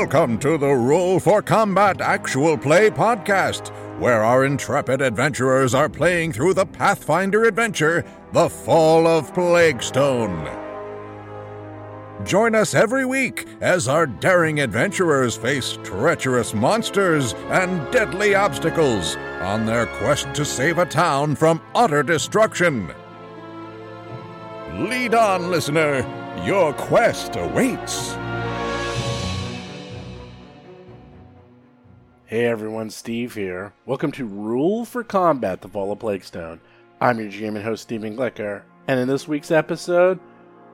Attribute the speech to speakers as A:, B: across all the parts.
A: Welcome to the Roll for Combat Actual Play podcast, where our intrepid adventurers are playing through the Pathfinder adventure, The Fall of Plaguestone. Join us every week as our daring adventurers face treacherous monsters and deadly obstacles on their quest to save a town from utter destruction. Lead on, listener. Your quest awaits.
B: Hey everyone, Steve here. Welcome to Roll for Combat, The Fall of Plaguestone. I'm your GM and host, Stephen Glicker. And in this week's episode,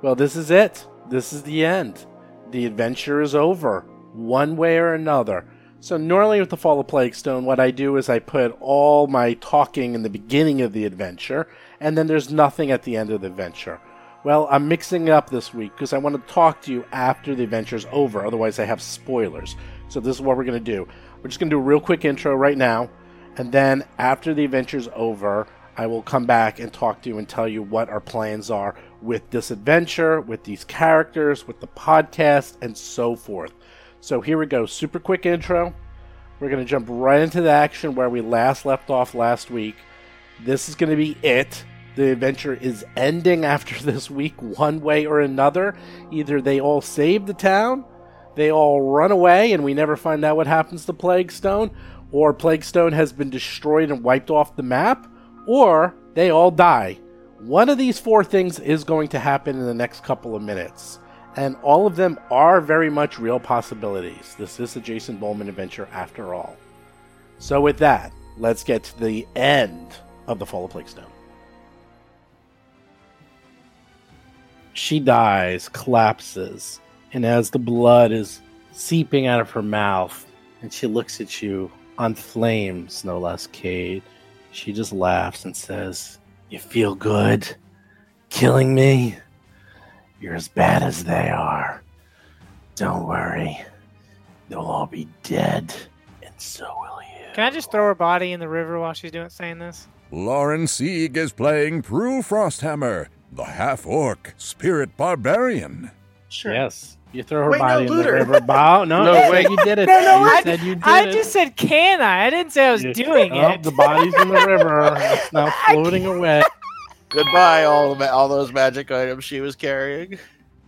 B: well, this is it. This is the end. The adventure is over, one way or another. So normally with The Fall of Plaguestone, what I do is I put all my talking in the beginning of the adventure, and then there's nothing at the end of the adventure. Well, I'm mixing it up this week because I want to talk to you after the adventure's over, otherwise I have spoilers. So this is what we're going to do. We're just going to do a real quick intro right now, and then after the adventure's over, I will come back and talk to you and tell you what our plans are with this adventure, with these characters, with the podcast, and so forth. So here we go. Super quick intro. We're going to jump right into the action where we last left off last week. This is going to be it. The adventure is ending after this week, one way or another. Either they all save the town, they all run away, and we never find out what happens to Plaguestone, or Plaguestone has been destroyed and wiped off the map, or they all die. One of these four things is going to happen in the next couple of minutes, and all of them are very much real possibilities. This is a Jason Bulmahn adventure after all. So, with that, let's get to the end of the Fall of Plaguestone. She dies, collapses, and as the blood is seeping out of her mouth, and she looks at you on flames, no less, Cade, she just laughs and says, You feel good? Killing me? You're as bad as they are. Don't worry. They'll all be dead, and so will you.
C: Can I just throw her body in the river while she's doing saying this?
A: Lauren Sieg is playing Prue Frosthammer, the half orc spirit barbarian.
D: Sure.
B: Yes. You throw her
D: Wait, no,
B: body in the river. Bow. No,
D: No,
B: no,
D: wait.
B: you did it.
C: No, no,
B: you
C: I-
B: said you did
C: I
B: it.
C: I just said, can I? I didn't say I was
B: You-
C: doing
B: Oh,
C: it.
B: The body's in the river. It's now floating away.
E: Goodbye, all the ma- all those magic items she was carrying.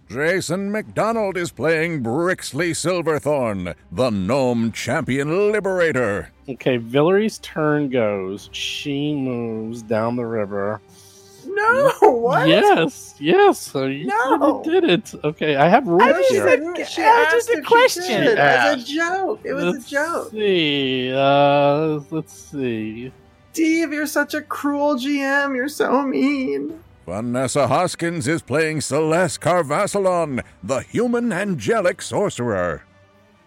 A: Jason McDonald is playing Brixley Silverthorn, the gnome champion liberator.
B: Okay, Vilree's turn goes. She moves down the river.
D: No, what?
B: Yes, yes. So you
D: No.
B: did it. Okay, I have rules
C: I just
B: here.
C: said-
D: She
C: that was
D: asked
C: just a
D: if she
C: question.
D: did. It was a joke. It was
B: let's
D: a joke.
B: see. Uh, let's see.
D: Steve, you're such a cruel GM. You're so mean.
A: Vanessa Hoskins is playing Celeste Carvassalon, the human angelic sorcerer.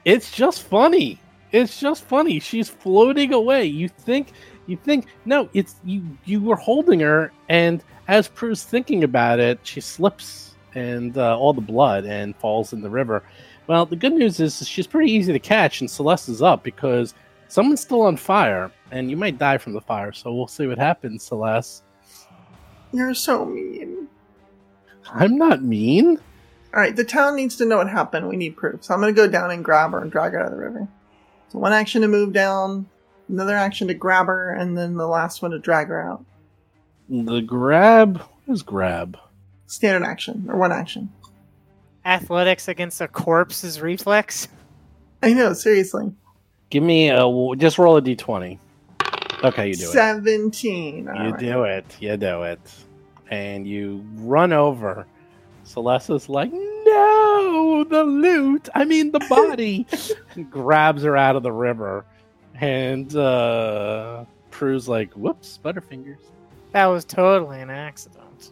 B: It's just funny. It's just funny. She's floating away. You think you think no, it's you you were holding her and as Prue's thinking about it, she slips and uh, all the blood and falls in the river. Well, the good news is she's pretty easy to catch and Celeste is up because someone's still on fire and you might die from the fire. So we'll see what happens, Celeste.
D: You're so mean.
B: I'm not mean.
D: All right, the town needs to know what happened. We need proof. So I'm going to go down and grab her and drag her out of the river. So one action to move down, another action to grab her, and then the last one to drag her out.
B: The grab what is grab?
D: Standard action or one action.
C: Athletics against a corpse's reflex.
D: I know, seriously.
B: Give me a just roll a d20. Okay, you do it.
D: 17.
B: You
D: All right.
B: do it. You do it. And you run over. Celeste's like, no, the loot. I mean, the body. Grabs her out of the river. And uh, Prue's like, whoops, Butterfingers.
C: That was totally an accident.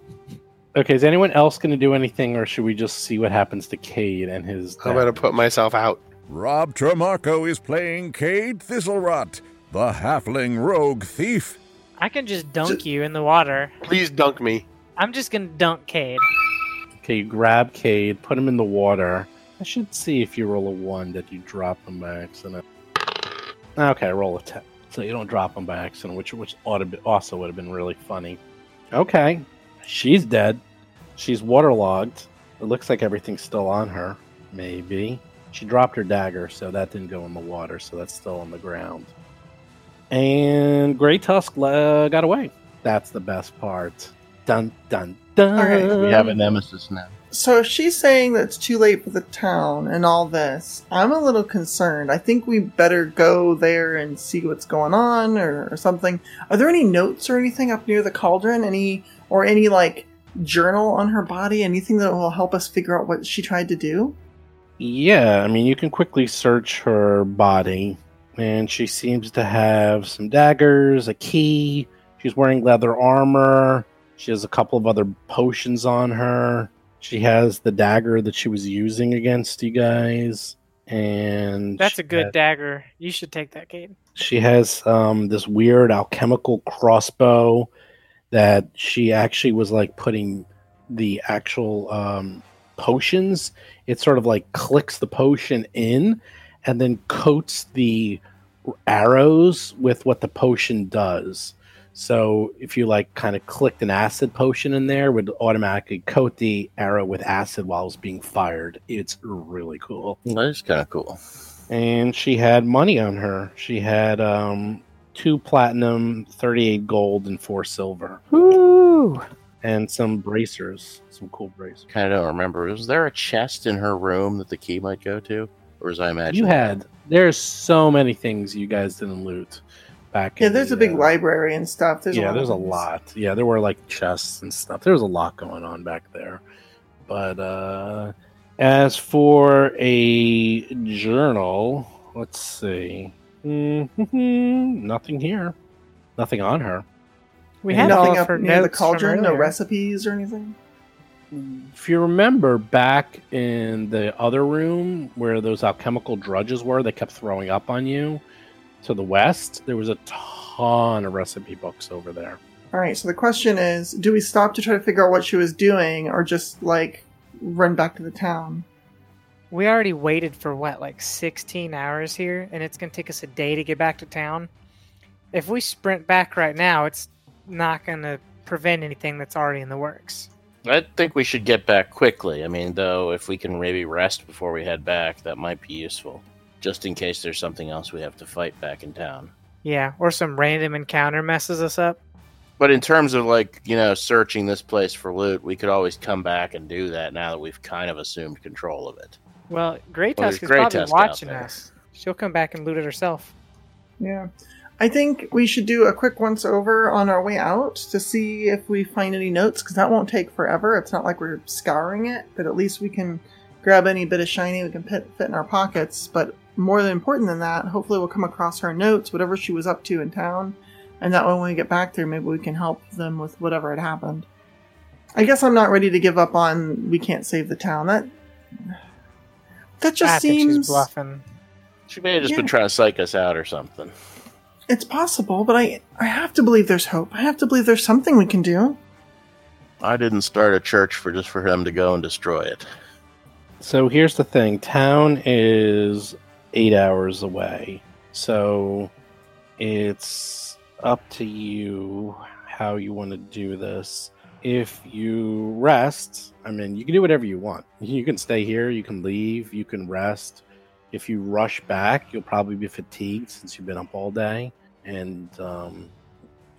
B: Okay, is anyone else going to do anything, or should we just see what happens to Cade and his.
E: I'm gonna put myself out.
A: Rob Tremarco is playing Cade Thistlerot, the halfling rogue thief.
C: I can just dunk you in the water.
E: Please dunk me.
C: I'm just gonna dunk Cade.
B: Okay, you grab Cade, put him in the water. I should see if you roll a 1 that you drop him by accident. Okay, roll a 10. So you don't drop them by accident, which which ought to be, also would have been really funny. Okay, she's dead. She's waterlogged. It looks like everything's still on her. Maybe. She dropped her dagger, so that didn't go in the water, so that's still on the ground. And Grey Tusk uh, got away. That's the best part. Dun dun dun.
D: All right.
E: We have a nemesis now.
D: So if she's saying that it's too late for the town and all this, I'm a little concerned. I think we better go there and see what's going on or, or something. Are there any notes or anything up near the cauldron? Any or any like journal on her body? Anything that will help us figure out what she tried to do?
B: Yeah, I mean, you can quickly search her body, and she seems to have some daggers, a key. She's wearing leather armor. She has a couple of other potions on her. She has the dagger that she was using against you guys, and
C: That's a good
B: has-
C: dagger. You should take that, Kate.
B: She has um, this weird alchemical crossbow that she actually was like putting the actual um, potions. It sort of like clicks the potion in and then coats the arrows with what the potion does. So if you like kind of clicked an acid potion in there, it would automatically coat the arrow with acid while it was being fired. It's really cool
E: That is kind of cool.
B: and she had money on her. She had um, two platinum, 38 gold, and four silver,
C: Woo!
B: and some bracers, some cool bracers.
E: Kind of don't remember. Was there a chest in her room that the key might go to, or was I imagining?
B: You had there's so many things you guys didn't loot back.
D: Yeah,
B: in
D: there's
B: the,
D: a big
B: uh,
D: library and stuff. There's
B: yeah,
D: a
B: there's a lot. Yeah, there were like chests and stuff. There was a lot going on back there. But uh as for a journal, let's see. Mhm, Nothing here. Nothing on her.
C: We had
D: nothing
C: of
D: up
C: her
D: near the cauldron. No recipes or anything.
B: If you remember back in the other room where those alchemical drudges were, they kept throwing up on you to the west. There was a ton of recipe books over there.
D: All right. So the question is: Do we stop to try to figure out what she was doing, or just like run back to the town?
C: We already waited for what, like 16 hours here, and it's going to take us a day to get back to town. If we sprint back right now, it's not going to prevent anything that's already in the works.
E: I think we should get back quickly. I mean, though, if we can maybe rest before we head back, that might be useful, just in case there's something else we have to fight back in town.
C: Yeah, or some random encounter messes us up.
E: But in terms of like you know searching this place for loot, we could always come back and do that now that we've kind of assumed control of it.
C: Well, Grey
E: Well,
C: Tusk
E: there's
C: is
E: Grey
C: probably
E: Tusk
C: watching us. She'll come back and loot it herself.
D: Yeah. I think we should do a quick once over on our way out to see if we find any notes, because that won't take forever. It's not like we're scouring it, but at least we can grab any bit of shiny we can fit, fit in our pockets. But more than important than that, hopefully we'll come across her notes, whatever she was up to in town, and that way when we get back there, maybe we can help them with whatever had happened. I guess I'm not ready to give up on we can't save the town. That that just
C: I think she's
D: seems
C: bluffing.
E: She may have just
D: Yeah.
E: been trying to psych us out or something.
D: It's possible, but I I have to believe there's hope. I have to believe there's something we can do.
E: I didn't start a church for just for them to go and destroy it.
B: So here's the thing town is eight hours away. So it's up to you how you want to do this. If you rest, I mean, you can do whatever you want. You can stay here, you can leave, you can rest. If you rush back, you'll probably be fatigued since you've been up all day. And, um,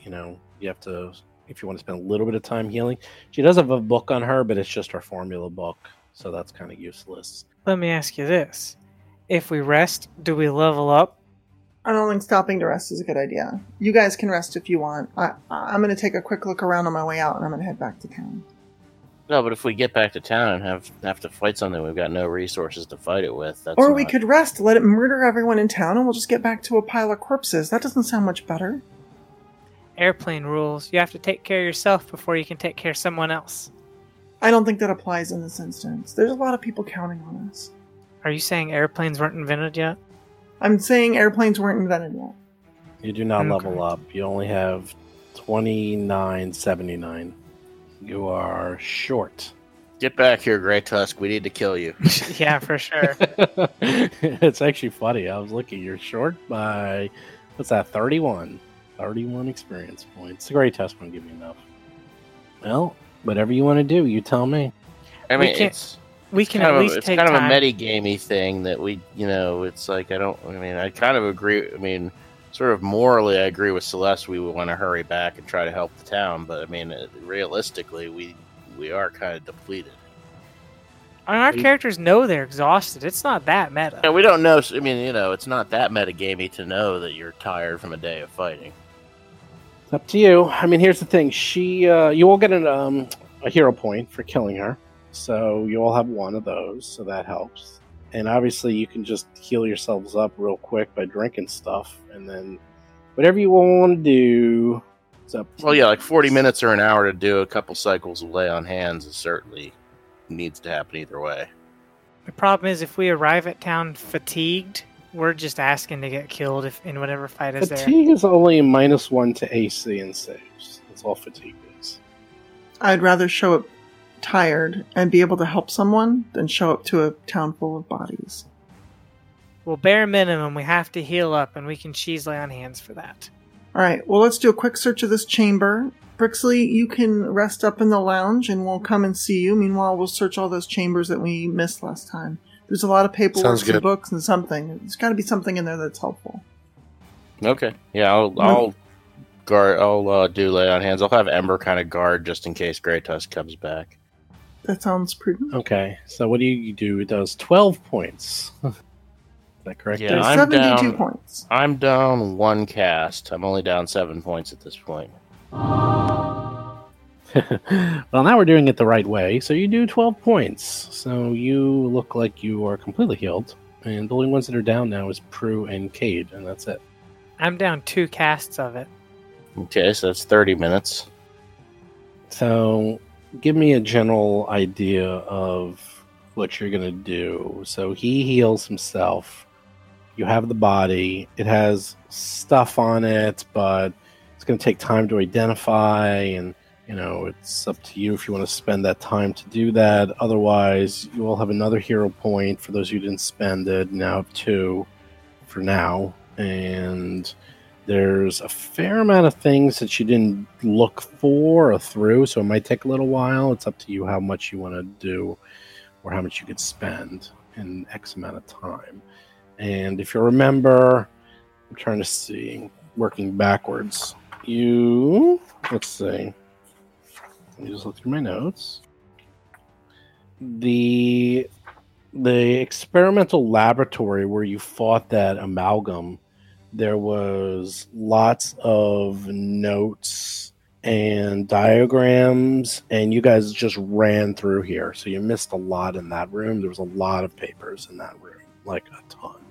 B: you know, you have to, if you want to spend a little bit of time healing. She does have a book on her, but it's just her formula book. So that's kind of useless.
C: Let me ask you this. If we rest, do we level up?
D: I don't think stopping to rest is a good idea. You guys can rest if you want. I I'm gonna take a quick look around on my way out, and I'm gonna head back to town.
E: No, but if we get back to town and have have to fight something we've got no resources to fight it with, that's
D: or we
E: not-
D: could rest, let it murder everyone in town, and we'll just get back to a pile of corpses. That doesn't sound much better.
C: Airplane rules. You have to take care of yourself before you can take care of someone else.
D: I don't think that applies in this instance. There's a lot of people counting on us.
C: Are you saying airplanes weren't invented yet?
D: I'm saying airplanes weren't invented yet.
B: You do not
C: Okay.
B: level up. You only have twenty nine seventy nine. You are short.
E: get back here, Grey Tusk. We need to kill you.
C: yeah, for sure.
B: it's actually funny. I was looking. You're short by what's that? 31. 31 experience points. The great test won't give me enough. Well, whatever you want to do, you tell me.
E: I
C: We
E: mean,
C: can't-
E: it's
C: we can
E: kind
C: at
E: of,
C: least
E: it's
C: take
E: kind of a
C: time.
E: meta-gamey thing that we, you know, it's like I don't. I mean, I kind of agree. I mean, sort of morally, I agree with Celeste. We would want to hurry back and try to help the town, but I mean, uh, realistically, we we are kind of depleted.
C: And our
E: we-
C: characters know they're exhausted. It's not that meta.
E: And we don't know. I mean, you know, it's not that meta-gamey to know that you're tired from a day of fighting.
B: It's up to you. I mean, here's the thing. She, uh, you will get an, um, a hero point for killing her, so you all have one of those, so that helps. And obviously, you can just heal yourselves up real quick by drinking stuff, and then whatever you want to do. It's up. to
E: Well, yeah, like 40 minutes or an hour to do a couple cycles of lay on hands is certainly needs to happen either way.
C: The problem is if we arrive at town fatigued, we're just asking to get killed if in whatever fight is there.
B: Fatigue is only minus one to AC and saves. That's all fatigue is.
D: I'd rather show up tired and be able to help someone than show up to a town full of bodies.
C: Well, bare minimum, we have to heal up, and we can cheese lay on hands for that.
D: All right, well, let's do a quick search of this chamber. Brixley, you can rest up in the lounge and we'll come and see you. Meanwhile, we'll search all those chambers that we missed last time. There's a lot of paperwork and books and something. There's got to be something in there that's helpful.
E: Okay. Yeah, I'll I'll guard. I'll uh, do lay on hands. I'll have Ember kind of guard just in case Grey Tusk comes back.
D: That sounds prudent.
B: Okay, so what do you do? It does 12 points. is that correct?
E: Yeah,
D: There's
E: I'm
D: 72
E: down.
D: points.
E: I'm down one cast. I'm only down seven points at this point.
B: well, now we're doing it the right way. So you do 12 points. So you look like you are completely healed. And the only ones that are down now is Prue and Cade, and that's it.
C: I'm down two casts of it.
E: Okay, so that's 30 minutes.
B: So give me a general idea of what you're to do. So he heals himself. You have the body. It has stuff on it, but it's to take time to identify and you know, it's up to you if you want to spend that time to do that. Otherwise, you will have another hero point for those who didn't spend it. Now two for now. And there's a fair amount of things that you didn't look for or through, so it might take a little while. It's up to you how much you want to do or how much you could spend in X amount of time. And if you remember, I'm trying to see, working backwards. You, let's see. Let me just look through my notes. The the experimental laboratory where you fought that amalgam, there was lots of notes and diagrams, and you guys just ran through here. So you missed a lot in that room. There was a lot of papers in that room, like a ton.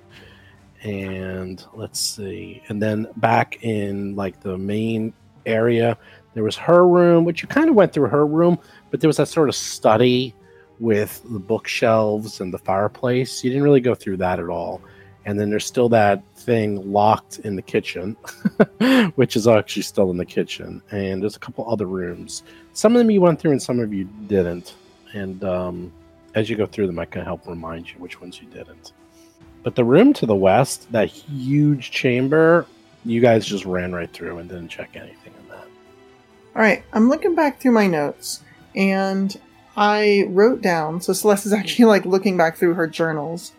B: And let's see. And then back in like the main area, there was her room, which you kind of went through her room, but there was that sort of study with the bookshelves and the fireplace. You didn't really go through that at all. And then there's still that thing locked in the kitchen, which is actually still in the kitchen. And there's a couple other rooms. Some of them you went through and some of you didn't. And um, as you go through them, I can help remind you which ones you didn't. But the room to the west, that huge chamber, you guys just ran right through and didn't check anything in that.
D: All right, I'm looking back through my notes, and I wrote down. So Celeste is actually like looking back through her journals.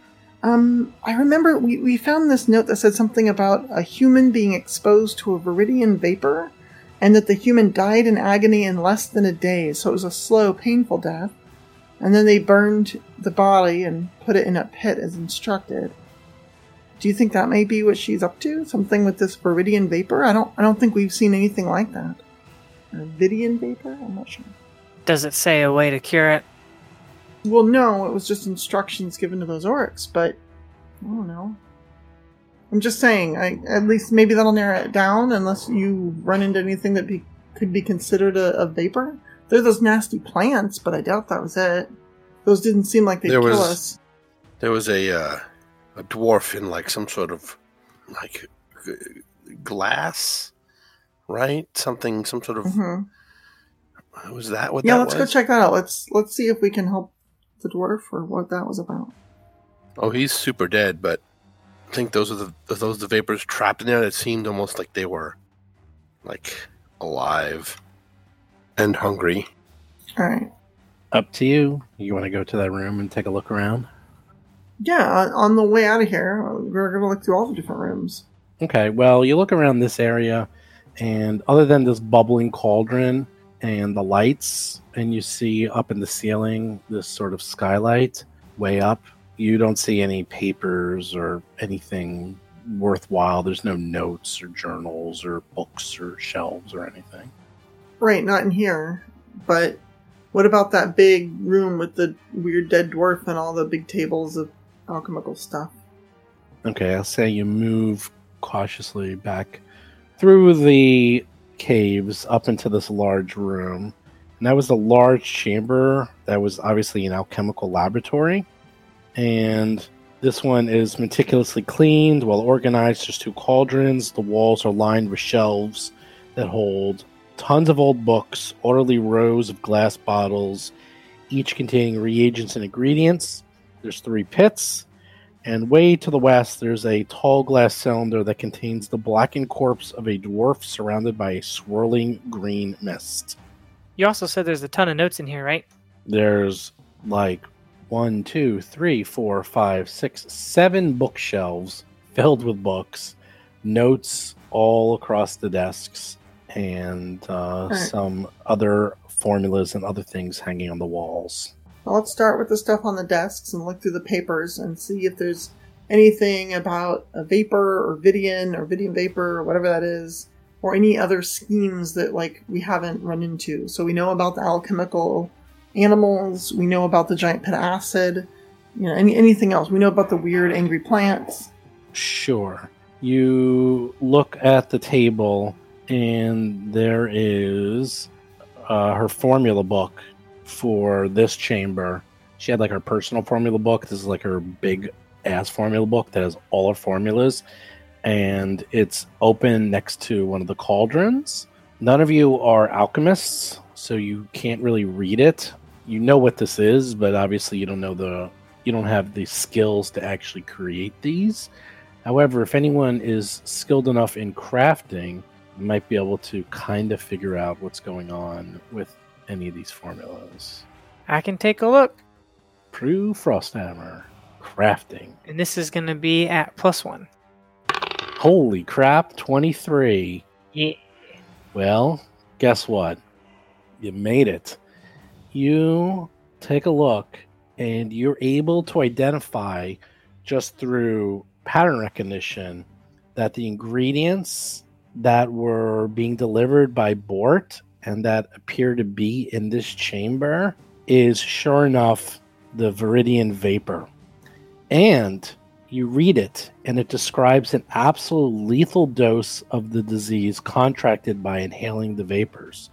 D: Um, I remember we, we found this note that said something about a human being exposed to a viridian vapor, and that the human died in agony in less than a day. So it was a slow, painful death. And then they burned the body and put it in a pit as instructed. Do you think that may be what she's up to? Something with this viridian vapor? I don't. I don't think we've seen anything like that. Viridian vapor? I'm not sure.
C: Does it say a way to cure it?
D: Well, no, it was just instructions given to those orcs, but I don't know. I'm just saying, I at least maybe that'll narrow it down unless you run into anything that be, could be considered a, a vapor. There are those nasty plants, but I doubt that was it. Those didn't seem like they'd
F: There
D: kill
F: was-
D: us.
F: There was a uh, a dwarf in like some sort of like g- glass, right? Something, some sort of.
D: hmm
F: Was that what
D: Yeah,
F: that
D: let's
F: was?
D: go check that out. Let's let's see if we can help the dwarf or what that was about.
F: Oh, he's super dead, but I think those are the those the vapors trapped in there that seemed almost like they were like alive and hungry.
D: All right.
B: Up to you. You want to go to that room and take a look around?
D: Yeah, on, on the way out of here, uh, we're going to look through all the different rooms.
B: Okay, well, you look around this area, and other than this bubbling cauldron and the lights, and you see up in the ceiling this sort of skylight way up, you don't see any papers or anything worthwhile. There's no notes or journals or books or shelves or anything.
D: Right, not in here. But what about that big room with the weird dead dwarf and all the big tables of alchemical stuff?
B: Okay, I'll say you move cautiously back through the caves up into this large room. And that was a large chamber that was obviously an alchemical laboratory. And this one is meticulously cleaned, well organized. There's two cauldrons. The walls are lined with shelves that hold tons of old books, orderly rows of glass bottles, each containing reagents and ingredients. There's three pits. And way to the west, there's a tall glass cylinder that contains the blackened corpse of a dwarf surrounded by a swirling green mist.
C: You also said there's a ton of notes in here, right?
B: There's like one, two, three, four, five, six, seven bookshelves filled with books, notes all across the desks, and uh,
D: right.
B: some other formulas and other things hanging on the walls.
D: Well, let's start with the stuff on the desks and look through the papers and see if there's anything about a vapor or Vidian or Vidian vapor or whatever that is, or any other schemes that like we haven't run into. So we know about the alchemical animals. We know about the giant pit acid. You know, any anything else? We know about the weird angry plants.
B: Sure. You look at the table, and there is uh, her formula book for this chamber. She had like her personal formula book. This is like her big ass formula book that has all her formulas, and it's open next to one of the cauldrons. None of you are alchemists, so you can't really read it. You know what this is, but obviously you don't know the you don't have the skills to actually create these. However, if anyone is skilled enough in crafting, you might be able to kind of figure out what's going on with any of these formulas.
C: I can take a look.
B: Prue Frosthammer, crafting.
C: And this is going to be at plus one.
B: Holy crap, 23.
C: Yeah.
B: Well, guess what? You made it. You take a look and you're able to identify just through pattern recognition that the ingredients that were being delivered by Bort and that appear to be in this chamber is sure enough the Viridian vapor. And you read it, and it describes an absolute lethal dose of the disease contracted by inhaling the vapors.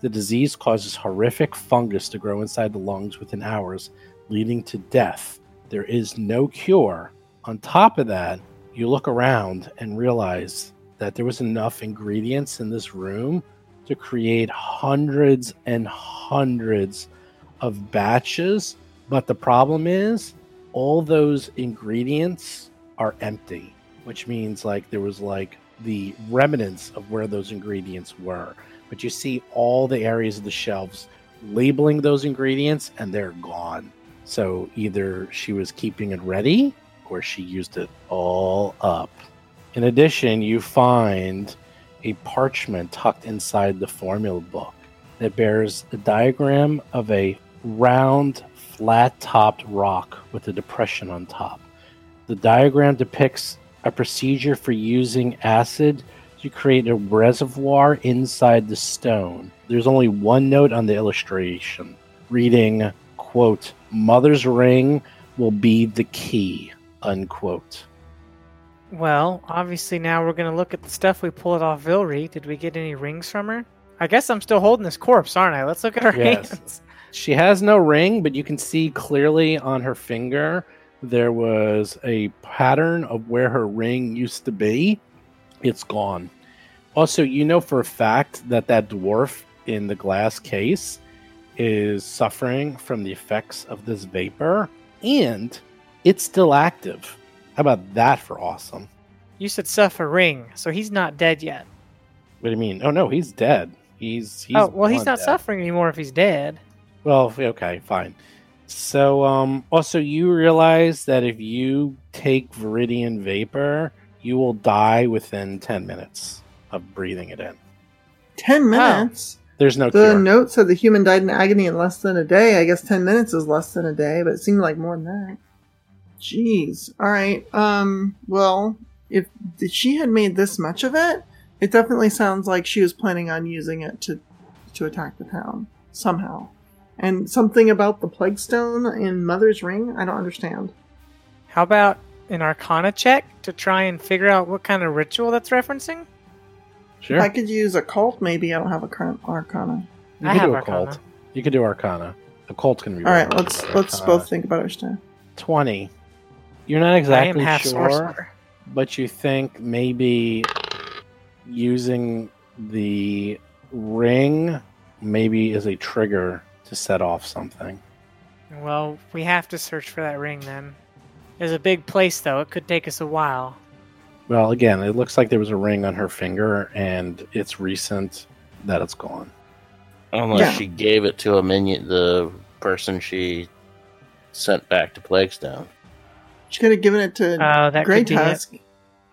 B: The disease causes horrific fungus to grow inside the lungs within hours, leading to death. There is no cure. On top of that, you look around and realize that there was enough ingredients in this room to create hundreds and hundreds of batches. But the problem is, all those ingredients are empty, which means like there was like the remnants of where those ingredients were. But you see all the areas of the shelves labeling those ingredients and they're gone. So either she was keeping it ready or she used it all up. In addition, you find a parchment tucked inside the formula book that bears a diagram of a round, flat topped rock with a depression on top. The diagram depicts a procedure for using acid to create a reservoir inside the stone. There's only one note on the illustration reading, quote, Mother's ring will be the key, unquote.
C: Well, obviously now we're going to look at the stuff we pulled off Vilree. Did we get any rings from her? I guess I'm still holding this corpse, aren't I? Let's look at her
B: Yes.
C: hands.
B: She has no ring, but you can see clearly on her finger there was a pattern of where her ring used to be. It's gone. Also, you know for a fact that that dwarf in the glass case is suffering from the effects of this vapor, and it's still active. How about that for awesome?
C: You said suffering, so he's not dead yet.
B: What do you mean? Oh no, he's dead. He's, he's
C: oh, well, he's not
B: dead.
C: suffering anymore if he's dead.
B: Well, okay, fine. So, um, also, you realize that if you take Viridian Vapor, you will die within 10 minutes of breathing it in.
D: Ten minutes.
B: There's no
D: The
B: cure.
D: note said the human died in agony in less than a day. I guess ten minutes is less than a day, but it seemed like more than that. Jeez. All right. Um. Well, if if she had made this much of it, it definitely sounds like she was planning on using it to to attack the town somehow. And something about the plague stone in Mother's Ring, I don't understand.
C: How about an Arcana check to try and figure out what kind of ritual that's referencing?
B: Sure.
D: I could use Occult, maybe I don't have a current Arcana.
B: you
C: I
B: could
C: have
B: do a
C: Arcana.
B: cult. You could do Arcana. Occult's going to be
D: All right, let's let's
B: Arcana.
D: both think about our stuff.
B: 20. You're not exactly
C: half
B: sure,
C: sorcerer.
B: but you think maybe using the ring maybe is a trigger to set off something.
C: Well, we have to search for that ring then. It's a big place, though. It could take us a while.
B: Well, again, it looks like there was a ring on her finger, and it's recent that it's gone.
E: Unless
D: Yeah.
E: she gave it to a minion, the person she sent back to Plaguestone.
D: She could have given it to
C: oh, that
D: Grey
C: could be it.
D: Tusk.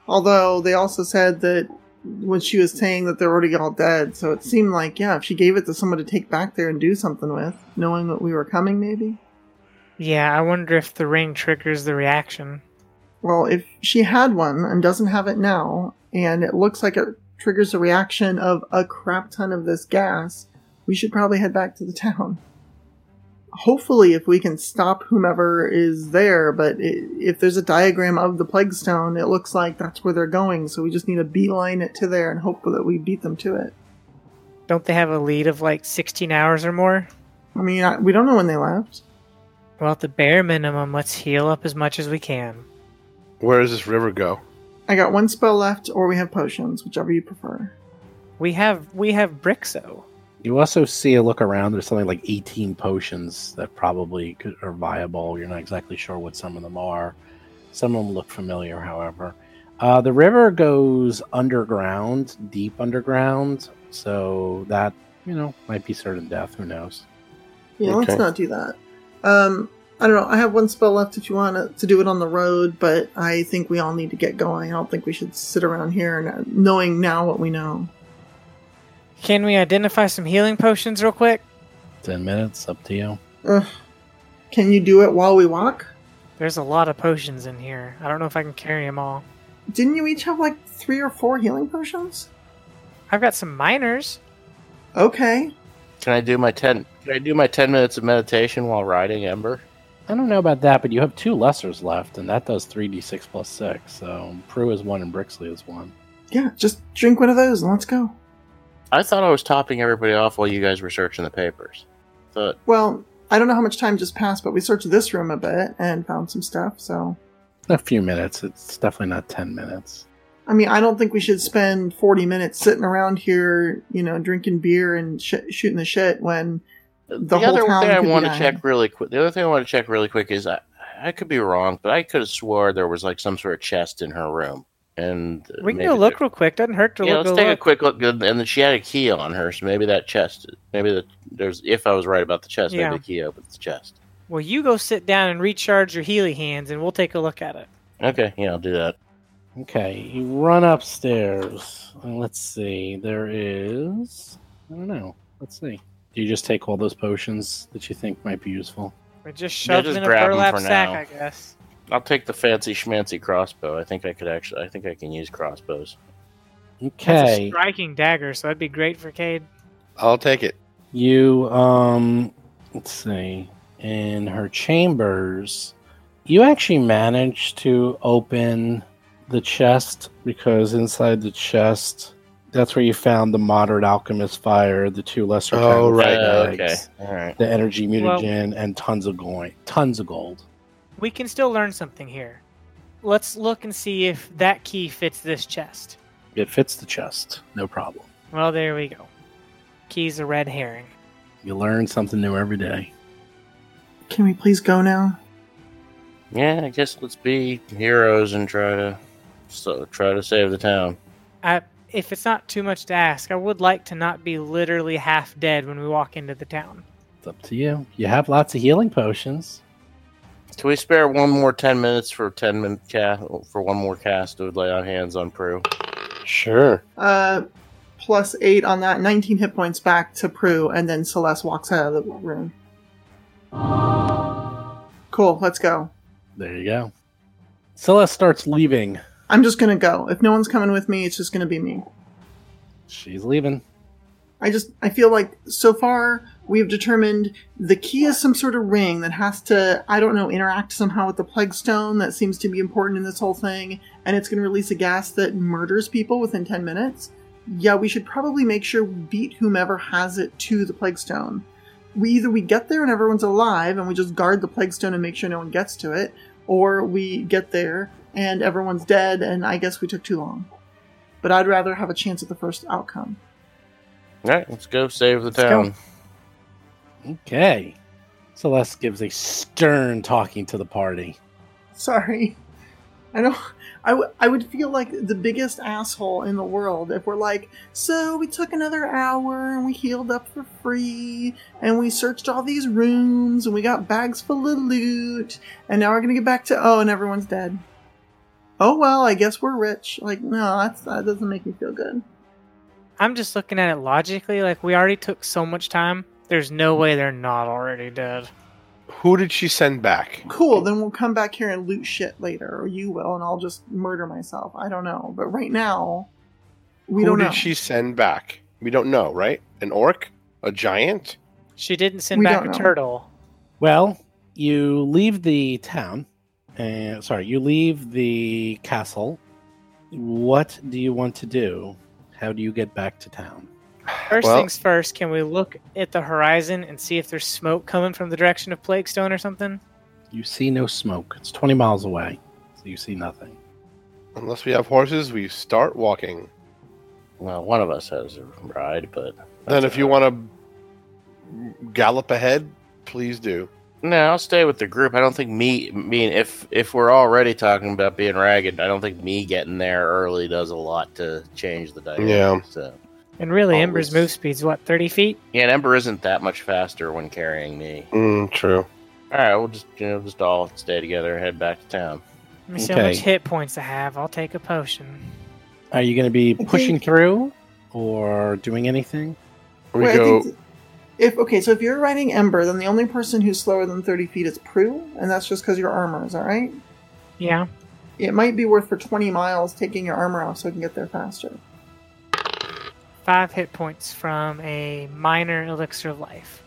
D: Although they also said that when she was saying that they're already all dead, so it seemed like yeah, if she gave it to someone to take back there and do something with, knowing that we were coming, maybe.
C: Yeah, I wonder if the ring triggers the reaction.
D: Well, if she had one and doesn't have it now, and it looks like it triggers a reaction of a crap ton of this gas, we should probably head back to the town. Hopefully, if we can stop whomever is there, but i if there's a diagram of the plague stone, it looks like that's where they're going. So we just need to beeline it to there and hope that we beat them to it.
C: Don't they have a lead of like 16 hours or more?
D: I mean, I, we don't know when they left.
C: Well, at the bare minimum, let's heal up as much as we can.
F: Where does this river go?
D: I got one spell left, or we have potions, whichever you prefer.
C: We have we have Brixo.
B: You also see a look around. There's something like 18 potions that probably could, are viable. You're not exactly sure what some of them are. Some of them look familiar, however. Uh, the river goes underground, deep underground, so that you know might be certain death. Who knows?
D: Yeah,
F: Okay.
D: let's not do that. Um, I don't know. I have one spell left if you want to, to do it on the road, but I think we all need to get going. I don't think we should sit around here and knowing now what we know.
C: Can we identify some healing potions real quick?
B: Ten minutes, up to you.
D: Ugh. Can you do it while we walk?
C: There's a lot of potions in here. I don't know if I can carry them all.
D: Didn't you each have like three or four healing potions?
C: I've got some miners.
D: Okay.
E: Can I do my ten? Can I do my ten minutes of meditation while riding Ember?
B: I don't know about that, but you have two lessers left, and that does 3d6 plus 6. So Prue is 1 and Brixley is 1.
D: Yeah, just drink one of those and let's go.
E: I thought I was topping everybody off while you guys were searching the papers. Thought
D: Well, I don't know how much time just passed, but we searched this room a bit and found some stuff, so.
B: A few minutes. It's definitely not 10 minutes.
D: I mean, I don't think we should spend 40 minutes sitting around here, you know, drinking beer and sh- shooting the shit when
E: the,
D: The whole
E: other
D: town
E: thing I
D: could be
E: want to
D: dying.
E: check really quick. The other thing I want to check really quick is I, I could be wrong, but I could have swore there was like some sort of chest in her room, and uh,
C: We can go look real quick. Doesn't hurt to
E: Yeah,
C: look.
E: let's
C: go
E: take a quick look. And then she had a key on her, so maybe that chest, maybe the there's. If I was right about the chest,
C: Yeah.
E: maybe the key opens the chest.
C: Well, you go sit down and recharge your Healy hands, and we'll take a look at it.
E: Okay, yeah, I'll do that.
B: Okay, you run upstairs. and Let's see. There is. I don't know. Let's see. Do you just take all those potions that you think might be useful?
C: We just
E: Yeah,
C: shove
E: just
C: them in a
E: grab 'em
C: burlap
E: for
C: sack,
E: now.
C: I guess.
E: I'll take the fancy schmancy crossbow. I think I could actually. I think I can use crossbows.
C: That's a
B: Okay.
C: striking dagger, so that'd be great for Cade.
F: I'll take it.
B: You um let's see. In her chambers, you actually managed to open the chest because inside the chest that's where you found the moderate alchemist fire, the two lesser
F: Oh, right.
E: Uh,
B: bags,
E: okay, all right.
B: the energy
C: Well-
B: mutagen, and tons of gold. Tons of gold.
C: We can still learn something here. Let's look and see if that key fits this chest.
B: It fits the chest, no problem.
C: Well, there we go. Key's a red herring.
B: You learn something new every day.
D: Can we please go now?
E: Yeah, I guess let's be heroes and try to so try to save the town.
C: I, if it's not too much to ask, I would like to not be literally half dead when we walk into the town.
B: It's up to you. You have lots of healing potions.
E: Can we spare one more ten minutes for ten minute cast for one more cast to lay on hands on Prue?
F: Sure.
D: Uh, plus eight on that, 19 hit points back to Prue, and then Celeste walks out of the room. Cool, let's go.
B: There you go. Celeste starts leaving.
D: I'm just gonna go. If no one's coming with me, it's just gonna be me.
B: She's leaving.
D: I just I feel like so far we've determined the key is some sort of ring that has to I don't know interact somehow with the plague stone that seems to be important in this whole thing, and it's going to release a gas that murders people within ten minutes. Yeah, we should probably make sure we beat whomever has it to the plague stone. We either we get there and everyone's alive and we just guard the plague stone and make sure no one gets to it, or we get there and everyone's dead and I guess we took too long. But I'd rather have a chance at the first outcome.
E: All right, let's go save the
D: go.
E: town.
B: Okay. Celeste gives a stern talking to the party.
D: Sorry. I know. I, w- I would feel like the biggest asshole in the world if we're like, so we took another hour and we healed up for free and we searched all these rooms and we got bags full of loot and now we're gonna get back to oh and everyone's dead. Oh well, I guess we're rich. Like no, that's that doesn't make me feel good.
C: I'm just looking at it logically. Like we already took so much time. There's no way they're not already dead.
F: Who did she send back?
D: Cool, then we'll come back here and loot shit later, or you will, and I'll just murder myself. I don't know, but right now, we
F: Who
D: don't know.
F: Who did she send back? We don't know, right? An orc? A giant?
C: She didn't send
D: We
C: back a
D: know.
C: turtle.
B: Well, you leave the town. And sorry, you leave the castle. What do you want to do? How do you get back to town?
C: First
F: Well-
C: things first, can we look at the horizon and see if there's smoke coming from the direction of Plaguestone or something?
B: You see no smoke. It's 20 miles away, so you see nothing.
F: Unless we have horses, we start walking.
E: Well, one of us has a ride, but
F: Then if you want to gallop ahead, please do.
E: no, I'll stay with the group. I don't think me, me, if if we're already talking about being ragged, I don't think me getting there early does a lot to change the dynamic.
F: Yeah.
E: So
C: And really, Ember's
E: Always.
C: move speed's what, 30 feet?
E: yeah, and Ember isn't that much faster when carrying me.
F: Mm, true.
E: All right, we'll just you know just all stay together and head back to town.
C: Let me see how
B: Okay.
C: much hit points I have. I'll take a potion.
B: Are you going to be
D: think-
B: pushing through or doing anything?
F: We
D: Wait, I
F: go.
D: think if okay, so if you're riding Ember, then the only person who's slower than thirty feet is Prue, and that's just because your armor. Is all right.
C: Yeah.
D: It might be worth for twenty miles taking your armor off so we can get there faster.
C: Five hit points from a minor elixir of life.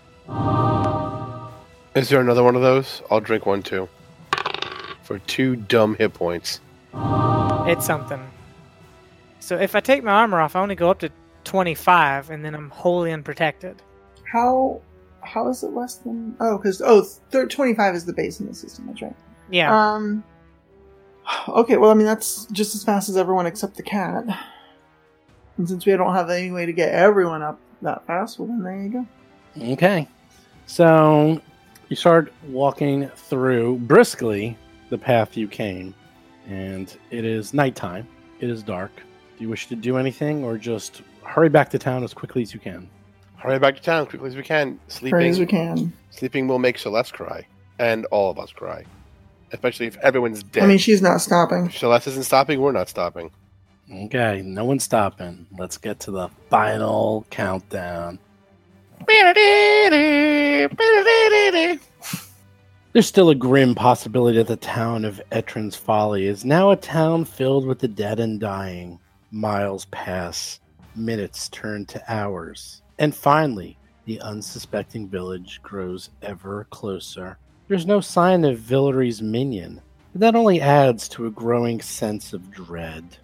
F: Is there another one of those? I'll drink one too. For two dumb hit points.
C: It's something. So if I take my armor off, I only go up to 25, and then I'm wholly unprotected.
D: How how is it less than? Oh, because oh, thir- twenty five is the base in the system. That's right.
C: Yeah.
D: Um. Okay, well, I mean that's just as fast as everyone except the cat. And since we don't have any way to get everyone up that fast, well then there you go.
B: Okay. So you start walking through briskly the path you came, and it is nighttime. It is dark. Do you wish to do anything or just hurry back to town as quickly as you can?
F: Hurry back to town as quickly as we can.
D: Hurry as we
F: Sleeping,
D: can.
F: sleeping will make Celeste cry, and all of us cry, especially if everyone's dead.
D: I mean, she's not stopping.
F: if Celeste isn't stopping. We're not stopping.
B: Okay, no one's stopping. Let's get to the final countdown. There's still a grim possibility that the town of Etran's Folly is now a town filled with the dead and dying. Miles pass, minutes turn to hours, and finally, the unsuspecting village grows ever closer. There's no sign of Vilree's minion, but that only adds to a growing sense of dread.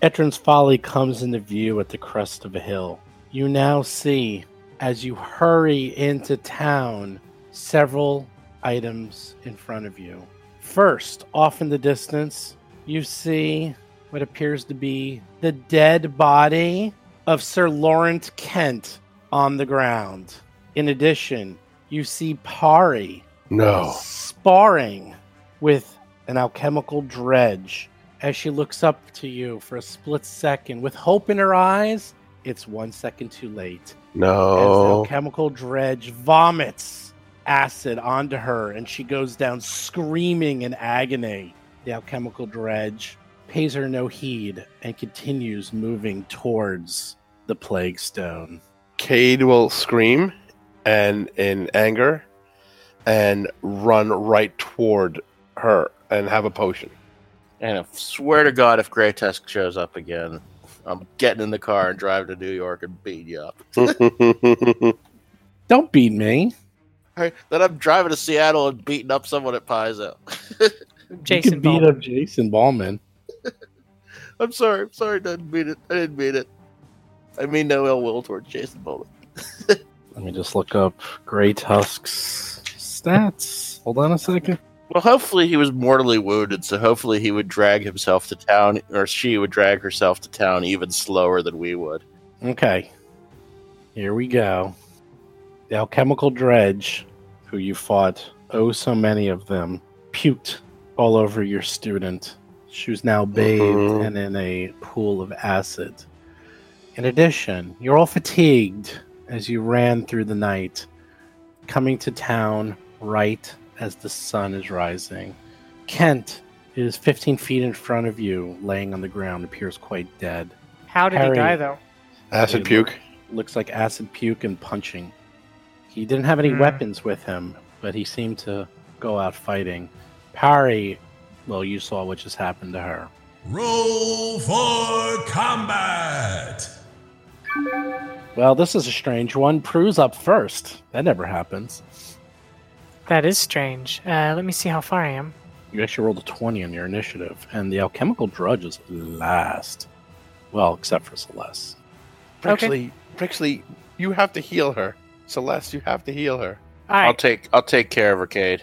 B: Etran's Folly comes into view at the crest of a hill. You now see, as you hurry into town, several items in front of you. First, off in the distance, you see what appears to be the dead body of Sir Laurent Kent on the ground. In addition, you see Pari
F: No.
B: sparring with an alchemical drudge as she looks up to you for a split second with hope in her eyes. It's one second too late.
F: No.
B: the chemical drudge vomits acid onto her and she goes down screaming in agony. The alchemical drudge pays her no heed and continues moving towards the plague stone.
F: Cade will scream and in anger and run right toward her and have a potion.
E: And if, swear to God, if Grey Tusk shows up again, I'm getting in the car and driving to New York and beating you up.
B: Don't beat me.
E: Right, Then I'm driving to Seattle and beating up someone at Paizo.
C: Jason
B: you can beat
C: Bulmahn.
B: up Jason Bulmahn.
E: I'm sorry. I'm sorry. I didn't mean it. I didn't mean it. I mean no ill will towards Jason Bulmahn.
B: Let me just look up Grey Tusk's stats. Hold on a second.
E: Well, hopefully he was mortally wounded, so hopefully he would drag himself to town, or she would drag herself to town even slower than we would.
B: Okay. Here we go. The alchemical drudge, who you fought, oh so many of them, puked all over your student. She was now bathed
F: Mhm.
B: and in a pool of acid. In addition, you're all fatigued as you ran through the night, coming to town right as the sun is rising. Kent is 15 feet in front of you, laying on the ground, appears quite dead.
C: How did
B: Harry.
C: he die, though?
F: Acid puke.
B: looks like acid puke and punching. He didn't have any
C: Hmm.
B: weapons with him, but he seemed to go out fighting. Pari, well, you saw what just happened to her.
A: Roll for combat!
B: Well, this is a strange one. Prue's up first. That never happens.
C: That is strange. Uh, let me see how far I am.
B: You actually rolled a 20 on your initiative, and the alchemical drudge is last. Well, except for Celeste.
C: Okay.
F: Brixley, Brixley, you have to heal her. Celeste, you have to heal her.
C: All
E: I'll take I'll take care of her, Cade.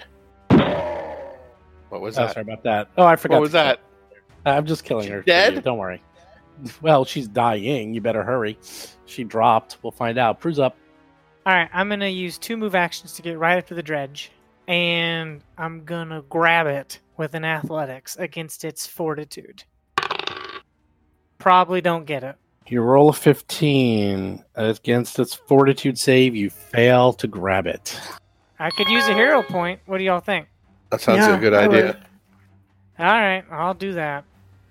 F: What was
B: Oh,
F: that?
B: sorry about that. Oh, I forgot.
F: What was
B: to-
F: that?
B: I'm just killing
F: She
B: her.
F: dead?
B: Don't worry. Well, she's dying. You better hurry. She dropped. We'll find out. Prue's up.
C: All right. I'm gonna use two move actions to get right up to the drudge, and I'm gonna grab it with an athletics against its fortitude. Probably don't get it.
B: You roll a 15 against its fortitude save. You fail to grab it.
C: I could use a hero point. What do y'all think?
F: That sounds
D: Yeah,
F: a good
D: I
F: idea.
D: would.
C: All right, I'll do that.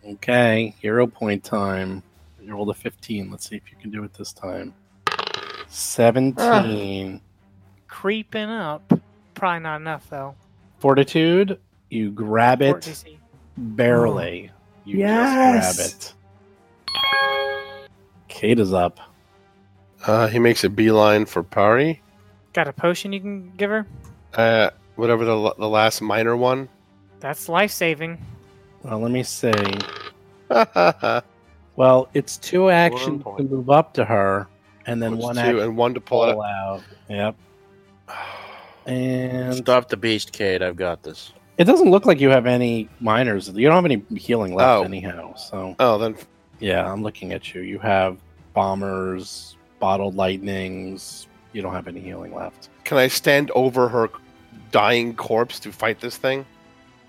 B: Okay, hero point time. You rolled a 15. Let's see if you can do it this time. 17.
C: Creeping up. Probably not enough though.
B: Fortitude, you grab it
C: DC.
B: barely. You
D: Yes.
B: just grab it. Cade is up.
F: Uh, he makes a beeline for Pari.
C: Got a potion you can give her?
F: Uh, whatever the, the last minor one.
C: That's life saving.
B: Well, let me
F: see.
B: Well, it's two actions to move up to her, and then one
F: two
B: action
F: and one to
B: to
F: pull it.
B: out. Yep. And
E: Stop the beast, Cade. I've got this.
B: it doesn't look like you have any minors. You don't have any healing left,
F: Oh.
B: anyhow. So
F: Oh, then
B: yeah, I'm looking at you. You have bombers, bottled lightnings. You don't have any healing left.
F: can I stand over her dying corpse to fight this thing?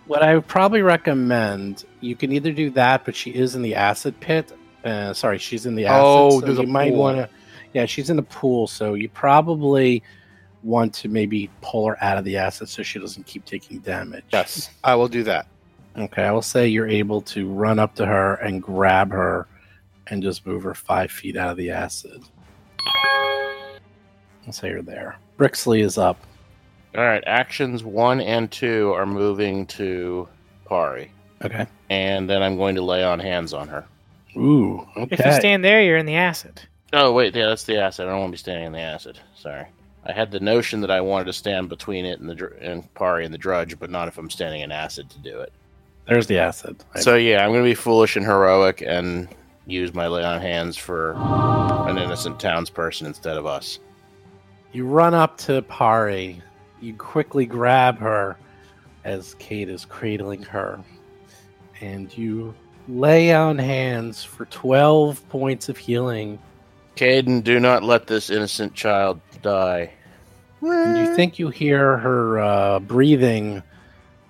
B: What I would probably recommend, you can either do that, but she is in the acid pit. Uh, sorry, she's in the acid.
F: Oh,
B: so
F: there's
B: you
F: a
B: might want to. Yeah, she's in the pool, so you probably want to maybe pull her out of the acid so she doesn't keep taking damage.
F: Yes, I will do that.
B: Okay, I will say you're able to run up to her and grab her and just move her five feet out of the acid. I'll say you're there. Brixley is up.
E: All right, actions one and two are moving to Pari,
B: Okay.
E: and then I'm going to lay on hands on her.
B: Ooh, okay.
C: If you stand there, you're in the acid.
E: Oh wait, yeah, that's the acid. I don't want to be standing in the acid. Sorry, I had the notion that I wanted to stand between it and the dr- and Pari and the Drudge, but not if I'm standing in acid to do it.
B: There's the acid.
E: So yeah, I'm going to be foolish and heroic and use my lay on hands for an innocent townsperson instead of us.
B: You run up to Pari. You quickly grab her as Cade is cradling her. And you lay on hands for 12 points of healing.
E: Cayden, do not let this innocent child die.
B: And you think you hear her uh, breathing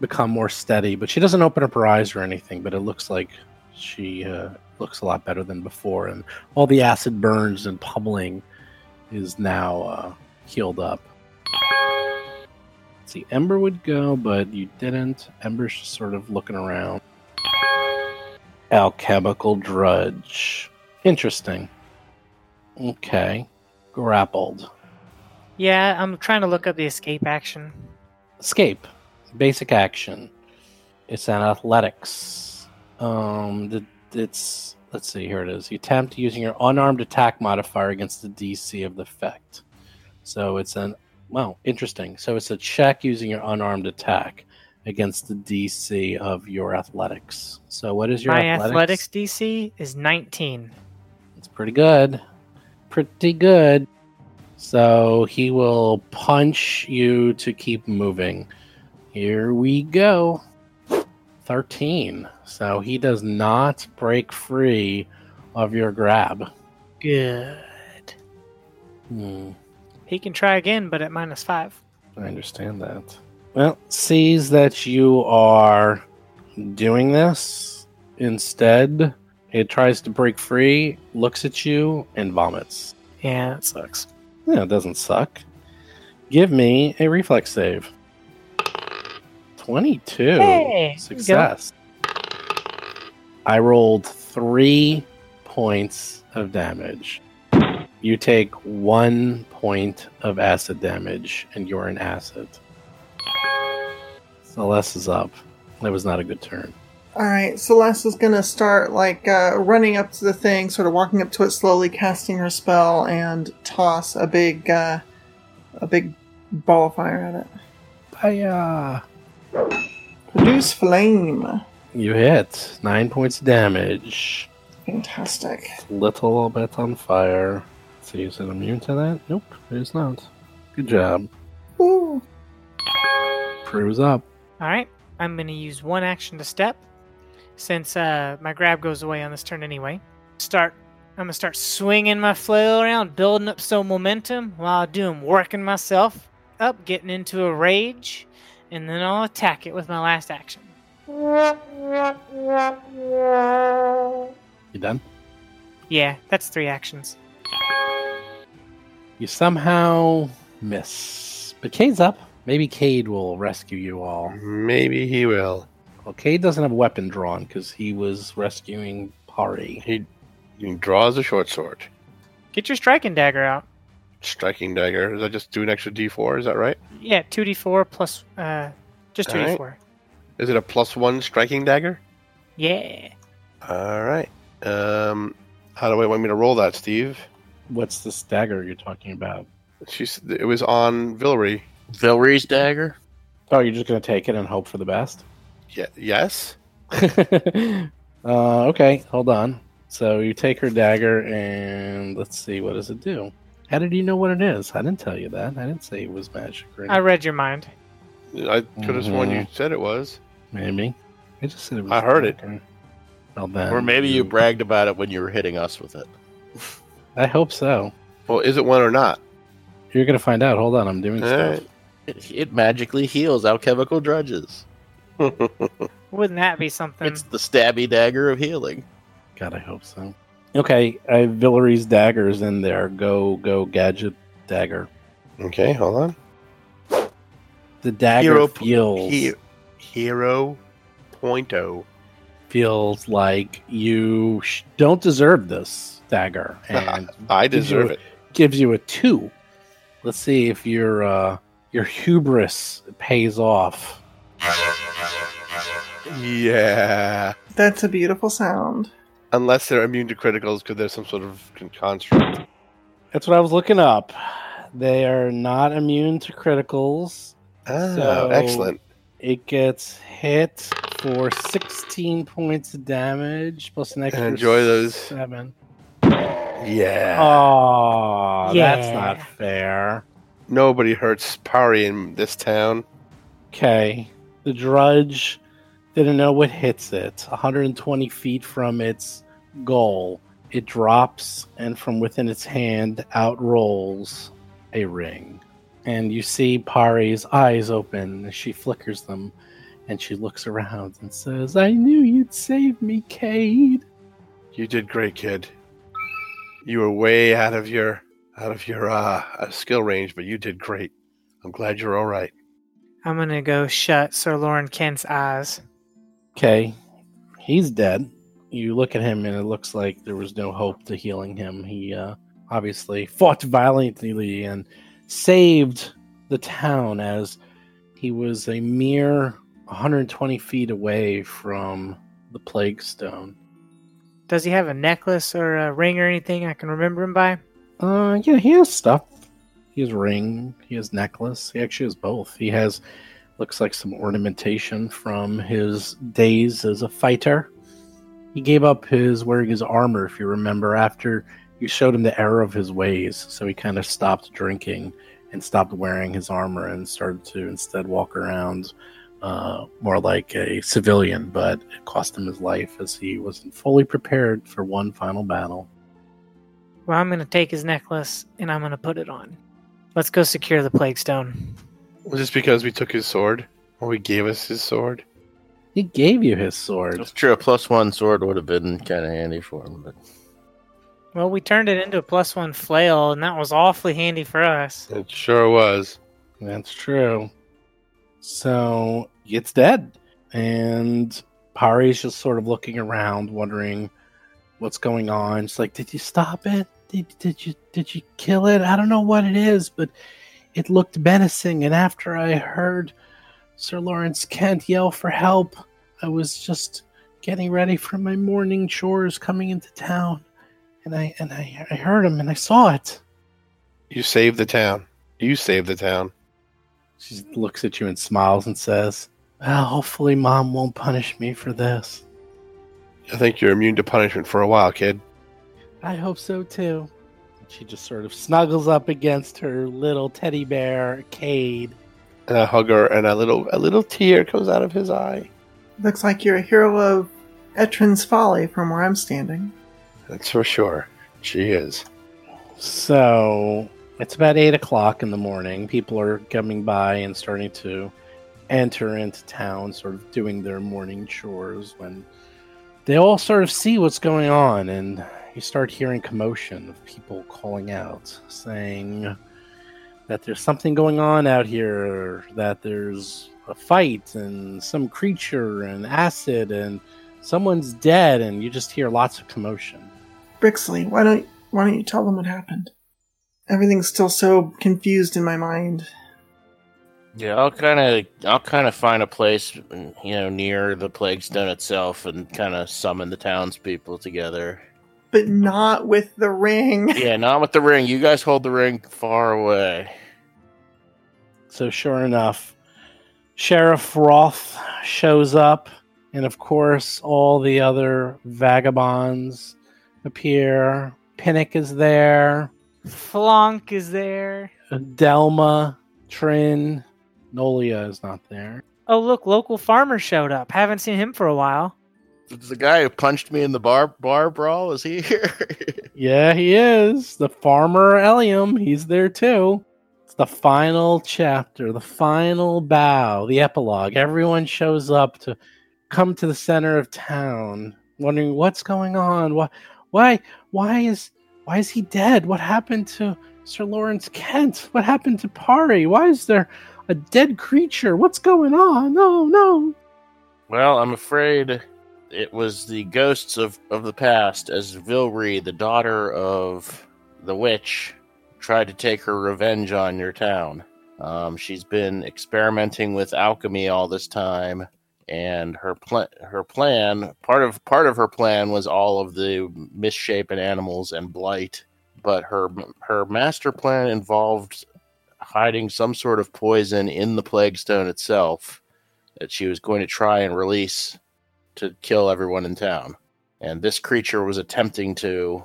B: become more steady, but she doesn't open up her eyes or anything, but it looks like she uh, looks a lot better than before. And all the acid burns and pummeling is now uh, healed up. See, Ember would go, but you didn't. Ember's just sort of looking around. Alchemical Drudge. Interesting. Okay. Grappled.
C: Yeah, I'm trying to look up the escape action.
B: Escape. Basic action. It's an athletics. Um, the, it's let's see. Here it is. You attempt using your unarmed attack modifier against the DC of the effect. So it's an well, interesting. So it's a check using your unarmed attack against the DC of your athletics. So what is your
C: My
B: athletics?
C: athletics DC is 19.
B: It's pretty good. Pretty good. So he will punch you to keep moving. Here we go. 13. So he does not break free of your grab.
C: Good.
B: Hmm,
C: He can try again, but at minus five.
B: I understand that. Well, sees that you are doing this. Instead, it tries to break free, looks at you, and vomits.
C: Yeah, it sucks.
B: Yeah, it doesn't suck. Give me a reflex save. 22.
C: Hey, there you go.
B: Success. I rolled three points of damage. You take one point of acid damage, and you're an acid. Celeste is up. That was not a good turn.
D: All right, Celeste is gonna start like uh, running up to the thing, sort of walking up to it slowly, casting her spell, and toss a big, uh, a big ball of fire at it.
B: Hiya!
D: Produce flame.
B: You hit. Nine points of damage.
D: Fantastic.
B: Little bit on fire. So is it immune to that? Nope, it is not. Good job.
D: Ooh.
B: Prue's up.
C: All right, I'm going to use one action to step, since uh, my grab goes away on this turn anyway. Start. I'm gonna start swinging my flail around, building up some momentum while I do 'em, working myself up, getting into a rage, and then I'll attack it with my last action.
B: You done?
C: Yeah, that's three actions.
B: You somehow miss. But Cade's up. Maybe Cade will rescue you all.
F: Maybe he will.
B: Well, Cade doesn't have a weapon drawn because he was rescuing Pari.
F: He, he draws a short sword.
C: Get your striking dagger out.
F: Striking dagger. Does that just do an extra d4? Is that right?
C: Yeah, two d four plus uh, just two d
F: Alright.
C: four.
F: Is it a plus one striking dagger?
C: Yeah.
F: All right. Um, how do I want me to roll that, Steve?
B: What's this dagger you're talking about?
F: She's. It was on Vilree.
E: Vilree's dagger.
B: Oh, you're just going to take it and hope for the best?
F: Yeah. Yes.
B: uh, okay, hold on. So you take her dagger and let's see, what does it do? How did you know what it is? I didn't tell you that. I didn't say it was magic or
C: I read your mind.
F: I could have sworn you
B: Mhm.
F: said it was.
B: Maybe. I just said it was.
F: I heard it.
B: it. Well, then,
E: or maybe you bragged about it when you were hitting us with it.
B: I hope so.
F: Well, is it one or not?
B: You're gonna find out. Hold on, I'm doing
F: All
B: stuff.
F: right.
E: It, it magically heals alchemical drudges.
C: Wouldn't that be something?
E: It's the stabby dagger of healing.
B: God, I hope so. Okay, I have Vilree's daggers in there. Go, go, gadget dagger.
F: okay. Hold on.
B: The dagger
F: Hero-
B: feels
F: He- hero pointo.
B: feels like you sh- don't deserve this dagger, and
F: I
B: gives you
F: deserve
B: a-
F: it.
B: gives you a two. Let's see if your uh, your hubris pays off.
F: Yeah.
D: That's a beautiful sound.
F: Unless they're immune to criticals because there's some sort of construct.
B: That's what I was looking up. They are not immune to criticals.
F: Oh,
B: So-
F: excellent.
B: It gets hit for 16 points of damage plus an extra
F: enjoy those.
B: seven.
F: Yeah.
B: Oh, that's not fair.
F: Nobody hurts Pari in this town.
B: Okay. The drudge didn't know what hits it. 120 feet from its goal, it drops, and from within its hand out rolls a ring. And you see Pari's eyes open she flickers them, and she looks around and says, I knew you'd save me, Cade.
F: You did great, kid. You were way out of your out of your uh, skill range, but you did great. I'm glad you're all right.
C: I'm gonna go shut Sir Lawrence Kent's eyes.
B: Okay, he's dead. You look at him, and it looks like there was no hope to healing him. He uh, obviously fought violently and saved the town as he was a mere 120 feet away from the plague stone.
C: Does he have a necklace or a ring or anything I can remember him by?
B: Uh, yeah, he has stuff. He has ring. He has necklace. He actually has both. He has looks like some ornamentation from his days as a fighter. He gave up his wearing his armor, if you remember, after you showed him the error of his ways. So he kind of stopped drinking and stopped wearing his armor and started to instead walk around uh, more like a civilian. But it cost him his life as he wasn't fully prepared for one final battle.
C: Well, I'm gonna take his necklace and I'm gonna put it on. Let's go secure the plague stone.
F: Was this because we took his sword? Or he gave us his sword?
B: He gave you his sword.
E: It's true. A plus one sword would have been kind of handy for him, but
C: Well, we turned it into a plus one flail, and that was awfully handy for us.
F: It sure was.
B: That's true. So it's dead. And Pari's just sort of looking around, wondering what's going on. It's like, did you stop it? Did, did you did you kill it? I don't know what it is, but it looked menacing. And after I heard Sir Lawrence Kent yell for help, I was just getting ready for my morning chores coming into town. And I and I, I heard him and I saw it.
F: You saved the town. You saved the town.
B: She looks at you and smiles and says, Well, hopefully mom won't punish me for this.
F: I think you're immune to punishment for a while, kid.
B: I hope so too. She just sort of snuggles up against her little teddy bear, Cade.
F: And I hug her, and a little a little tear comes out of his eye.
D: Looks like you're a hero of Etran's Folly from where I'm standing.
F: That's for sure. She is.
B: So it's about eight o'clock in the morning. People are coming by and starting to enter into town, sort of doing their morning chores when they all sort of see what's going on and you start hearing commotion of people calling out saying that there's something going on out here that there's a fight and some creature and acid and someone's dead and you just hear lots of commotion
D: Brixley, why don't why don't you tell them what happened? Everything's still so confused in my mind.
E: yeah, I'll kind of I'll kind of find a place, you know, near the plague stone itself, and kind of summon the townspeople together.
D: But not with the ring.
E: Yeah, not with the ring. You guys hold the ring far away.
B: So sure enough, Sheriff Roth shows up, and of course, all the other vagabonds appear. Pinnock is there,
C: Flonk is there.
B: Delma, Trin, Nolia is not there.
C: Oh, look, local farmer showed up. Haven't seen him for a while.
E: The guy who punched me in the bar bar brawl is he here?
B: Yeah, he is. The farmer Eliam, he's there too. It's the final chapter, the final bow, the epilogue. Everyone shows up to come to the center of town, wondering what's going on. Why why why is why is he dead? What happened to Sir Lawrence Kent? What happened to Pari? Why is there a dead creature? What's going on? No, no.
E: well, I'm afraid it was the ghosts of, of the past as Vilree, the daughter of the witch, tried to take her revenge on your town. Um, she's been experimenting with alchemy all this time, and her plan her plan part of part of her plan was all of the misshapen animals and blight, but her her master plan involved hiding some sort of poison in the plague stone itself that she was going to try and release to kill everyone in town. And this creature was attempting to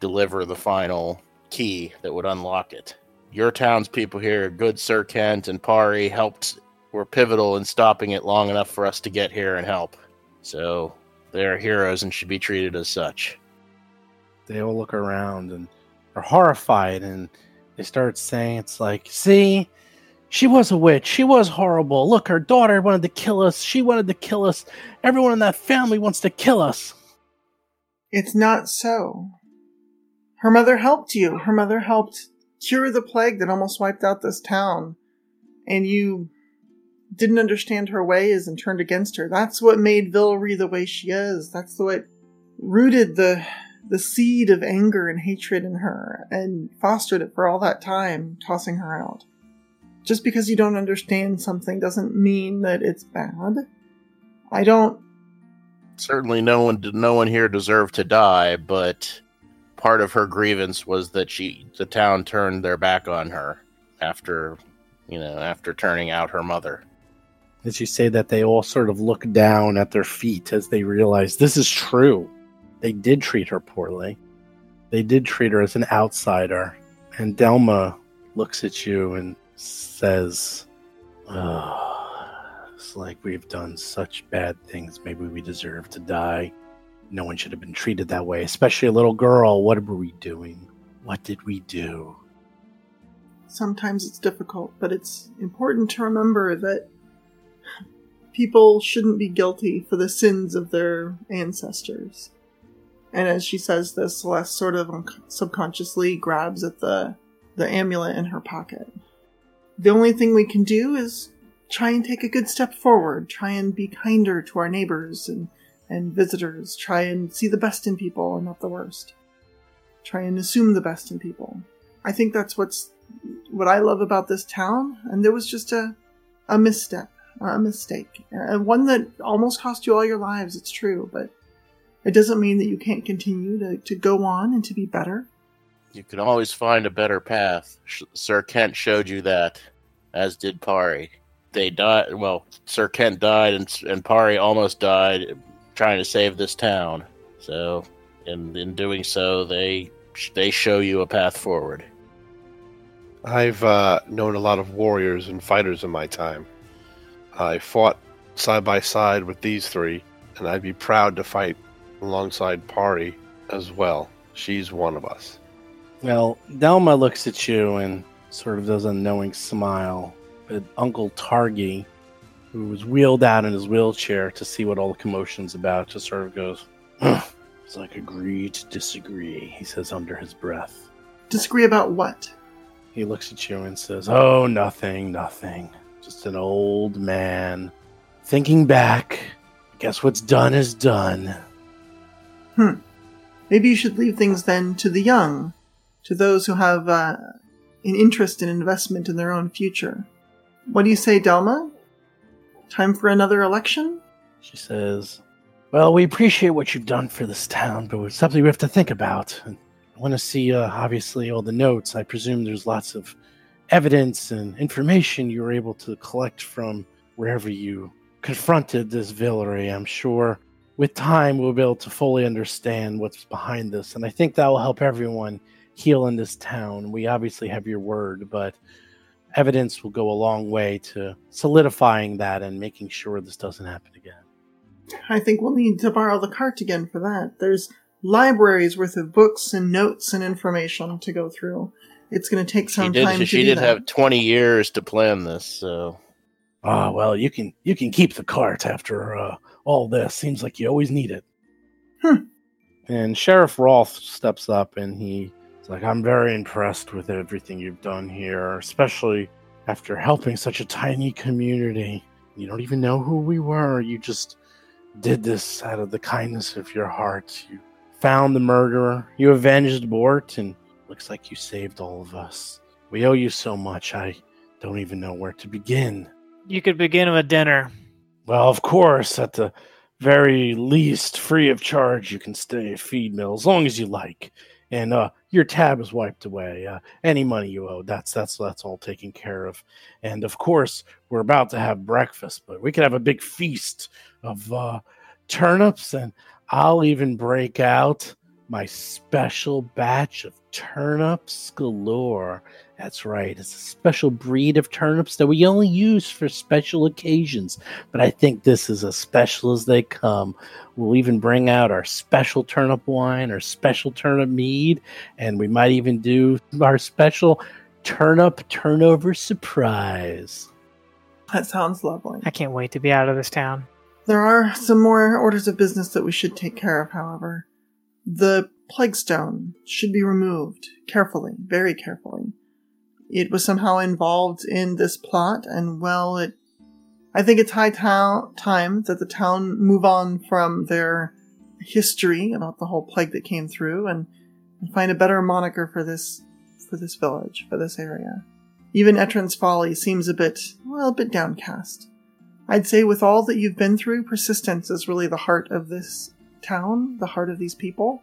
E: deliver the final key that would unlock it. Your townspeople here, good Sir Kent and Pari, helped were pivotal in stopping it long enough for us to get here and help. So they're heroes and should be treated as such.
B: they all look around and are horrified and they start saying it's like see she was a witch she was horrible look her daughter wanted to kill us she wanted to kill us everyone in that family wants to kill us
D: It's not so. Her mother helped you. Her mother helped cure the plague that almost wiped out this town. And you didn't understand her ways and turned against her. That's what made Vilree the way she is. That's what rooted the the seed of anger and hatred in her and fostered it for all that time, tossing her out. Just because you don't understand something doesn't mean that it's bad. I don't
E: Certainly, no one, no one here deserved to die, but part of her grievance was that she, the town, turned their back on her after, you know, after turning out her mother.
B: As you say that, they all sort of look down at their feet as they realize this is true. They did treat her poorly. They did treat her as an outsider. And Delma looks at you and says, Oh, it's like we've done such bad things. Maybe we deserve to die. No one should have been treated that way, especially a little girl. What were we doing? What did we do?
D: sometimes it's difficult, but it's important to remember that people shouldn't be guilty for the sins of their ancestors. And as she says this, Celeste sort of subconsciously grabs at the the amulet in her pocket. The only thing we can do is try and take a good step forward, try and be kinder to our neighbors and, and visitors, try and see the best in people and not the worst. Try and assume the best in people. I think that's what's what I love about this town, and there was just a a misstep, a mistake, uh, one that almost cost you all your lives. It's true, but it doesn't mean that you can't continue to, to go on and to be better.
E: You can always find a better path. Sh- Sir Kent showed you that, as did Pari. They died. Well, Sir Kent died, and and Pari almost died trying to save this town. So, in in doing so, they they show you a path forward.
F: I've uh, known a lot of warriors and fighters in my time. I fought side by side with these three, and I'd be proud to fight alongside Pari as well. She's one of us.
B: Well, Delma looks at you and sort of does a knowing smile. But Uncle Targi, who was wheeled out in his wheelchair to see what all the commotion's about, just sort of goes, "Huh, It's like agree to disagree, he says under his breath.
D: Disagree about what?
B: He looks at you and says, Oh, nothing, nothing. Just an old man thinking back. I Guess what's done is done. Hmm.
D: Maybe you should leave things then to the young, to those who have uh, an interest in investment in their own future. What do you say, Delma? Time for another election?
B: She says, Well, we appreciate what you've done for this town, but it's something we have to think about. And I want to see, uh, obviously, all the notes. I presume there's lots of evidence and information you were able to collect from wherever you confronted this Vilree. I'm sure with time we'll be able to fully understand what's behind this. And I think that will help everyone heal in this town. We obviously have your word, but evidence will go a long way to solidifying that and making sure this doesn't happen again.
D: I think we'll need to borrow the cart again for that. There's libraries worth of books and notes and information to go through. It's going to take
E: She
D: some
E: did.
D: time to
E: She
D: do
E: did
D: that.
E: have twenty years to plan this. So
B: Ah, well, you can you can keep the cart after uh, all this. Seems like you always need it.
D: Hmm.
B: And Sheriff Rolfe steps up and he's like, "I'm very impressed with everything you've done here, especially after helping such a tiny community. You don't even know who we were. You just did this out of the kindness of your heart. You found the murderer. You avenged Bort, and looks like you saved all of us. We owe you so much. I don't even know where to begin."
C: You could begin with a dinner.
B: Well, of course, at the very least, free of charge, you can stay at Feed Mill as long as you like. And uh, your tab is wiped away. Uh, any money you owe, that's that's that's all taken care of. And of course, we're about to have breakfast, but we could have a big feast of uh, turnips, and I'll even break out my special batch of turnips galore. That's right. It's a special breed of turnips that we only use for special occasions. But I think this is as special as they come. We'll even bring out our special turnip wine, our special turnip mead, and we might even do our special turnip turnover surprise.
D: That sounds lovely.
C: I can't wait to be out of this town.
D: There are some more orders of business that we should take care of, however. The plague stone should be removed carefully, very carefully. It was somehow involved in this plot, and well, it. I think it's high ta- time that the town move on from their history about the whole plague that came through and, and find a better moniker for this for this village, for this area. Even Etran's Folly seems a bit, well, a bit downcast. I'd say with all that you've been through, persistence is really the heart of this town, the heart of these people.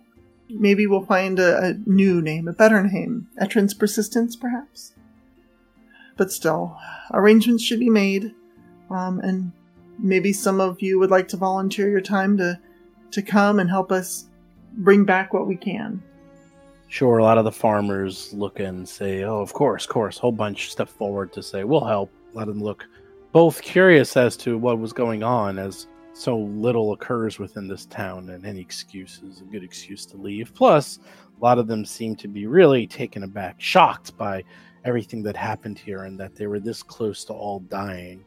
D: Maybe we'll find a, a new name, a better name. Etran's Persistence, perhaps? But still, arrangements should be made, um, and maybe some of you would like to volunteer your time to, to come and help us bring back what we can.
B: Sure, a lot of the farmers look and say, "Oh, of course, of course." Whole bunch step forward to say, "We'll help." Let them look both curious as to what was going on, as so little occurs within this town, and any excuse is a good excuse to leave. Plus, a lot of them seem to be really taken aback, shocked by everything that happened here, and that they were this close to all dying.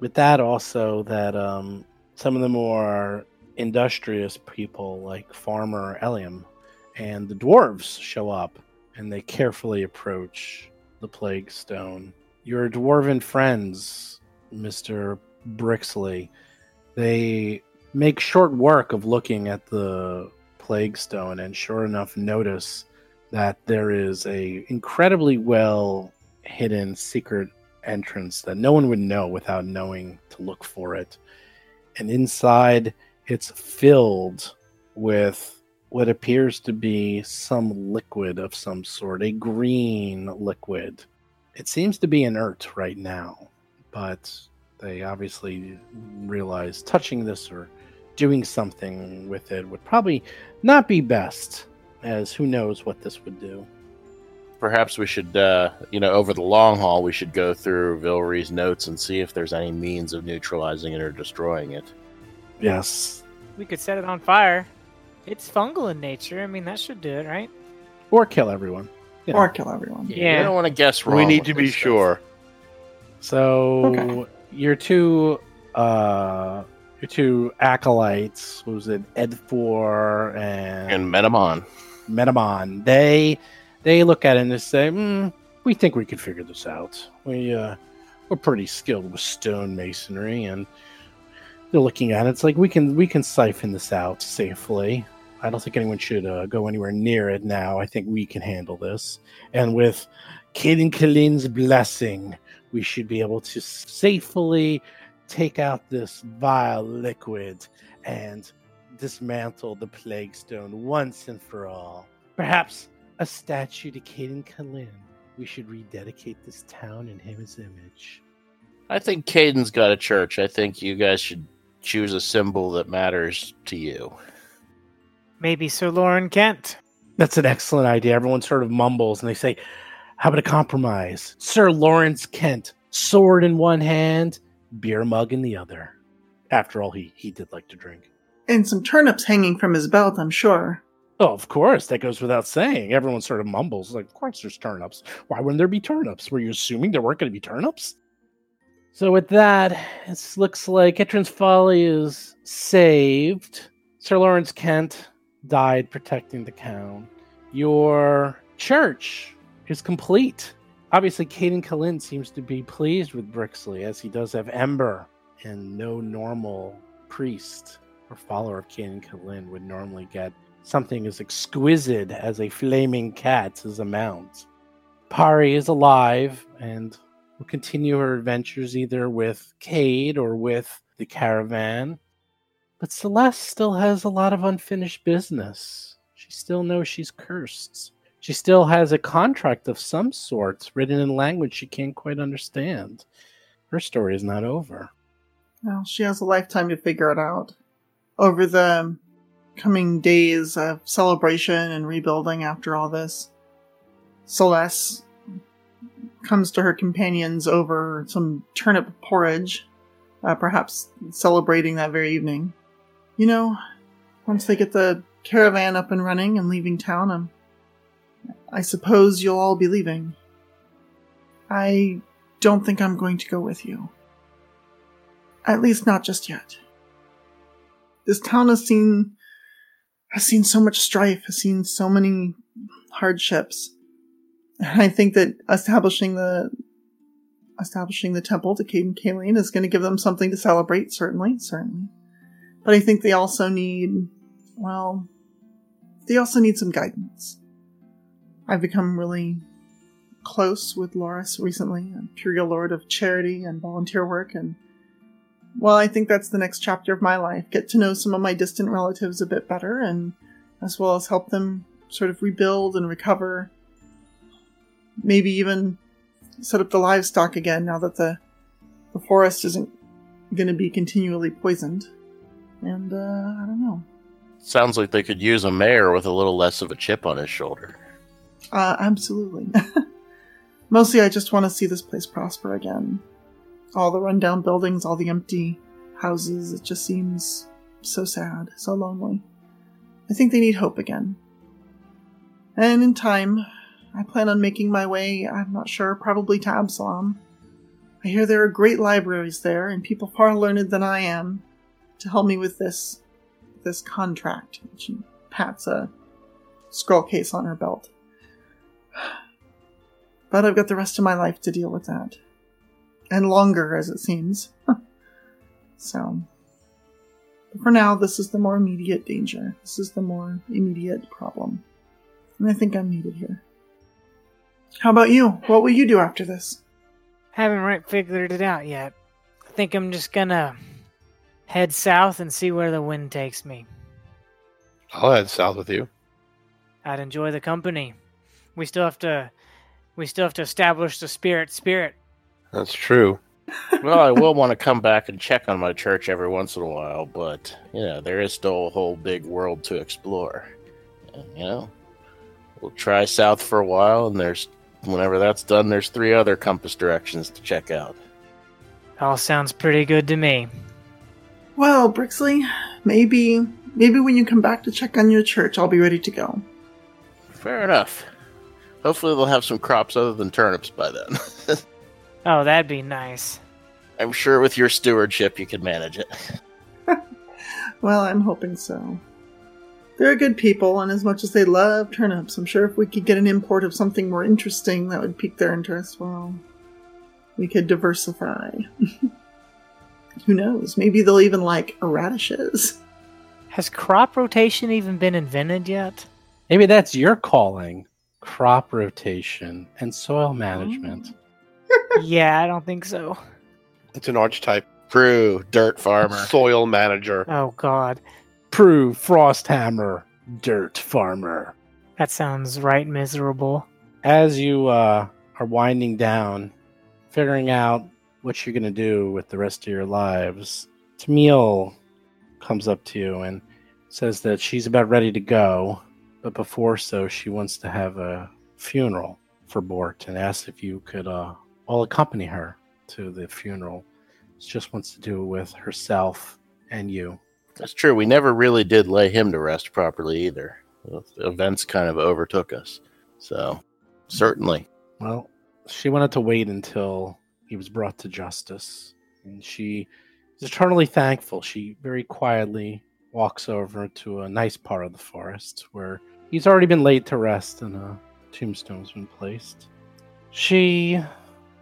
B: With that, also that um, some of the more industrious people, like Farmer Eliam, and the dwarves show up and they carefully approach the plague stone. Your dwarven friends, Mr. Brixley, they make short work of looking at the plague stone and sure enough notice that there is a incredibly well hidden secret entrance that no one would know without knowing to look for it. And inside it's filled with what appears to be some liquid of some sort, a green liquid. It seems to be inert right now, but they obviously realize touching this or doing something with it would probably not be best, as who knows what this would do.
E: Perhaps we should, uh, you know, over the long haul, we should go through Vilree's notes and see if there's any means of neutralizing it or destroying it.
B: Yes.
C: We could set it on fire. It's fungal in nature. I mean, that should do it, right?
B: Or kill everyone. You know.
D: Or kill everyone.
C: Yeah.
E: I don't want to guess wrong.
F: we need to be
E: this stuff.
F: sure.
B: So
D: Okay.
B: your two uh your two acolytes, what was it, Edfor and,
E: And Metamon.
B: Metamon, they they look at it and they say, mm, we think we could figure this out. We uh we're pretty skilled with stonemasonry, and they're looking at it, it's like we can we can siphon this out safely. I don't think anyone should uh, go anywhere near it now. I think we can handle this. And with Kaden Kalin's blessing, we should be able to safely take out this vile liquid and dismantle the plague stone once and for all. Perhaps a statue to Cayden Cailean. We should rededicate this town in his image.
E: I think Cayden's got a church. I think you guys should choose a symbol that matters to you.
C: Maybe Sir Lawrence Kent.
B: That's an excellent idea. Everyone sort of mumbles and they say, How about a compromise? Sir Lawrence Kent, sword in one hand, beer mug in the other. After all, he, he did like to drink.
D: And some turnips hanging from his belt, I'm sure.
B: Oh, of course, that goes without saying. Everyone sort of mumbles, like, Of course there's turnips. Why wouldn't there be turnips? Were you assuming there weren't going to be turnips? So, with that, it looks like Etran's Folly is saved. Sir Lawrence Kent died protecting the town. Your church is complete. Obviously, Cayden Cailean seems to be pleased with Brixley, as he does have Ember, and no normal priest or follower of Cayden Cailean would normally get something as exquisite as a flaming cat as a mount. Pari is alive and will continue her adventures either with Cade or with the caravan. But Celeste still has a lot of unfinished business. She still knows she's cursed. She still has a contract of some sort written in language she can't quite understand. Her story is not over.
D: Well, she has a lifetime to figure it out. Over the coming days of celebration and rebuilding after all this, Celeste comes to her companions over some turnip porridge, uh, perhaps celebrating that very evening. You know, once they get the caravan up and running and leaving town, um, I suppose you'll all be leaving. I don't think I'm going to go with you. At least not just yet. This town has seen has seen so much strife, has seen so many hardships. And I think that establishing the establishing the temple to Cayden Cailean is going to give them something to celebrate, certainly, certainly. But I think they also need, well, they also need some guidance. I've become really close with Loris recently, Imperial Lord of Charity and volunteer work, and well, I think that's the next chapter of my life. Get to know some of my distant relatives a bit better, and as well as help them sort of rebuild and recover. Maybe even set up the livestock again now that the the forest isn't going to be continually poisoned. And uh, I don't know.
E: Sounds like they could use a mayor with a little less of a chip on his shoulder.
D: Uh, absolutely. Mostly, I just want to see this place prosper again. All the rundown buildings, all the empty houses, it just seems so sad, so lonely. I think they need hope again. And in time, I plan on making my way, I'm not sure, probably to Absalom. I hear there are great libraries there and people far learned than I am to help me with this this contract. She pats a scroll case on her belt. But I've got the rest of my life to deal with that. And longer, as it seems. so. But for now, this is the more immediate danger. This is the more immediate problem. And I think I'm needed here. How about you? What will you do after this?
C: Haven't right figured it out yet. I think I'm just gonna head south and see where the wind takes me.
F: I'll head south with you.
C: I'd enjoy the company. We still have to we still have to establish the spirit spirit.
F: That's true.
E: well, I will want to come back and check on my church every once in a while, but you know, there is still a whole big world to explore. And, you know, we'll try south for a while, and there's whenever that's done, there's three other compass directions to check out.
C: All sounds pretty good to me.
D: Well, Brixley, maybe maybe when you come back to check on your church, I'll be ready to go.
E: Fair enough. Hopefully, they'll have some crops other than turnips by then.
C: oh, that'd be nice.
E: I'm sure with your stewardship, you could manage it.
D: well, I'm hoping so. They're good people, and as much as they love turnips, I'm sure if we could get an import of something more interesting that would pique their interest, well, we could diversify. Who knows? Maybe they'll even like radishes.
C: Has crop rotation even been invented yet?
B: Maybe that's your calling crop rotation and soil management. Oh.
C: Yeah, I don't think so.
F: It's an archetype.
E: Prue, dirt farmer.
F: Soil manager.
C: Oh, God.
B: Prue, frost hammer, dirt farmer.
C: That sounds right miserable.
B: As you uh, are winding down, figuring out what you're going to do with the rest of your lives, Tamil comes up to you and says that she's about ready to go, but before so, she wants to have a funeral for Bort and asks if you could uh, all accompany her to the funeral. She just wants to do it with herself and you.
E: That's true. We never really did lay him to rest properly either. The events kind of overtook us. So, certainly.
B: Well, she wanted to wait until he was brought to justice. And she is eternally thankful. She very quietly walks over to a nice part of the forest where he's already been laid to rest and a tombstone's been placed. She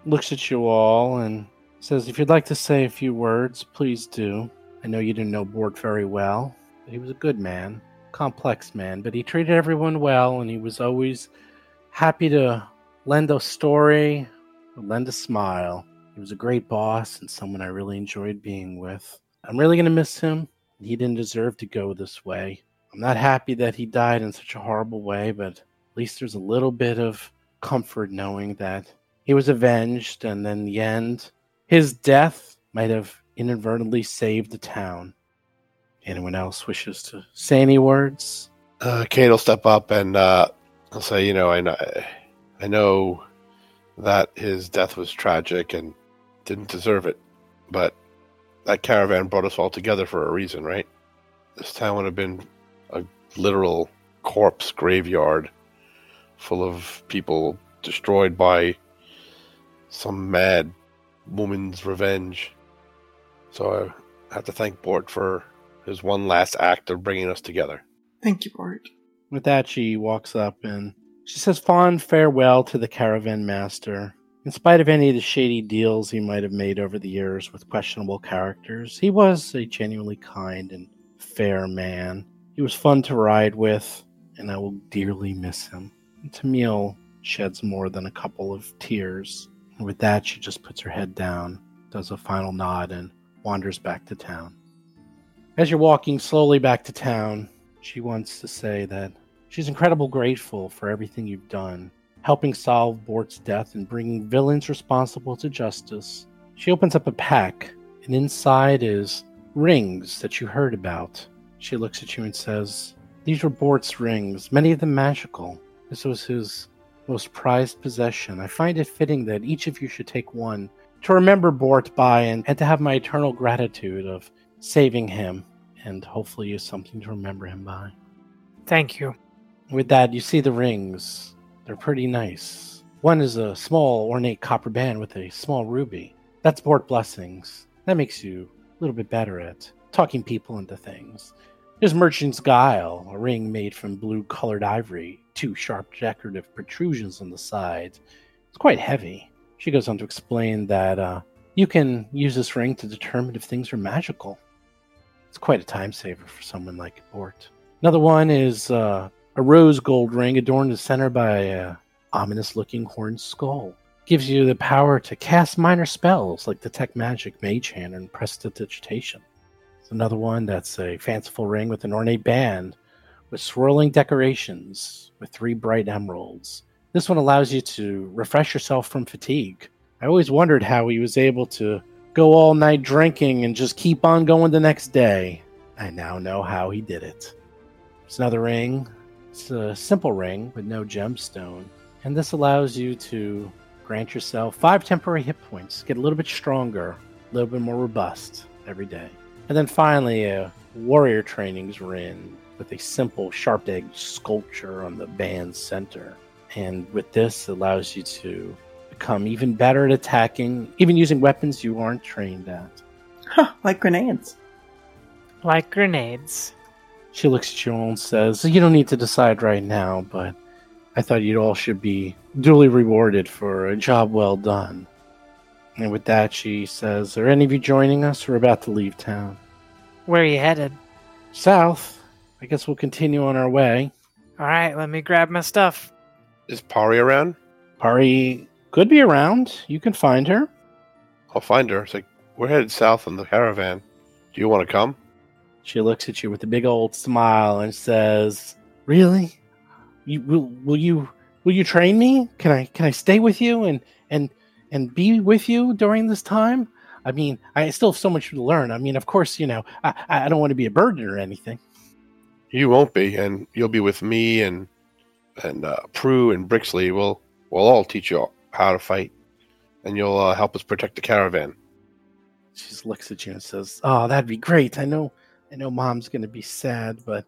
B: looks at you all and says, If you'd like to say a few words, please do. I know you didn't know Bort very well. He was a good man, complex man, but he treated everyone well and he was always happy to lend a story, lend a smile. He was a great boss and someone I really enjoyed being with. I'm really going to miss him. He didn't deserve to go this way. I'm not happy that he died in such a horrible way, but at least there's a little bit of comfort knowing that he was avenged and in the end, his death might have inadvertently saved the town. Anyone else wishes to say any words?
F: Uh, Cade will step up and uh, I'll say, you know, I know, I know that his death was tragic and didn't deserve it, but that caravan brought us all together for a reason, right? This town would have been a literal corpse graveyard full of people destroyed by some mad woman's revenge. So I have to thank Bort for his one last act of bringing us together.
D: Thank you, Bort.
B: With that, she walks up and she says fond farewell to the caravan master. In spite of any of the shady deals he might have made over the years with questionable characters, he was a genuinely kind and fair man. He was fun to ride with, and I will dearly miss him. And Tamil sheds more than a couple of tears. And with that, she just puts her head down, does a final nod, and wanders back to town. As you're walking slowly back to town, she wants to say that she's incredibly grateful for everything you've done, helping solve Bort's death and bringing villains responsible to justice. She opens up a pack, and inside is rings that you heard about. She looks at you and says, These were Bort's rings, many of them magical. This was his most prized possession. I find it fitting that each of you should take one to remember Bort by and, and to have my eternal gratitude of saving him and hopefully use something to remember him by.
C: Thank you.
B: With that, you see the rings. They're pretty nice. One is a small, ornate copper band with a small ruby. That's Bort Blessings. That makes you a little bit better at talking people into things. There's Merchant's Guile, a ring made from blue colored ivory, two sharp decorative protrusions on the sides. It's quite heavy. She goes on to explain that uh, you can use this ring to determine if things are magical. It's quite a time saver for someone like Bort. Another one is uh, a rose gold ring adorned in the center by a ominous looking horned skull. Gives you the power to cast minor spells like Detect Magic, Mage Hand, and Prestidigitation. Another one that's a fanciful ring with an ornate band with swirling decorations with three bright emeralds. This one allows you to refresh yourself from fatigue. I always wondered how he was able to go all night drinking and just keep on going the next day. I now know how he did it. It's another ring. It's a simple ring with no gemstone, and this allows you to grant yourself five temporary hit points, get a little bit stronger, a little bit more robust every day. And then finally, a warrior trainings ring with a simple sharp edged sculpture on the band's center. And with this, it allows you to become even better at attacking, even using weapons you aren't trained at.
D: Huh, like grenades.
C: Like grenades.
B: She looks at you and says, You don't need to decide right now, but I thought you all should be duly rewarded for a job well done. And with that, she says, Are any of you joining us? We're about to leave town.
C: Where are you headed?
B: South. I guess we'll continue on our way.
C: All right, let me grab my stuff.
F: Is Pari around?
B: Pari could be around. You can find her.
F: I'll find her. It's like, we're headed south on the caravan. Do you want to come?
B: She looks at you with a big old smile and says, "Really? You will will you will you train me? Can I can I stay with you and and and be with you during this time? I mean, I still have so much to learn. I mean, of course, you know, I I don't want to be a burden or anything.
F: You won't be, and you'll be with me and and uh, Prue and Brixley. We'll we'll all teach you how to fight, and you'll uh, help us protect the caravan.
B: She just looks at you and says, "Oh, that'd be great. I know, I know, Mom's going to be sad, but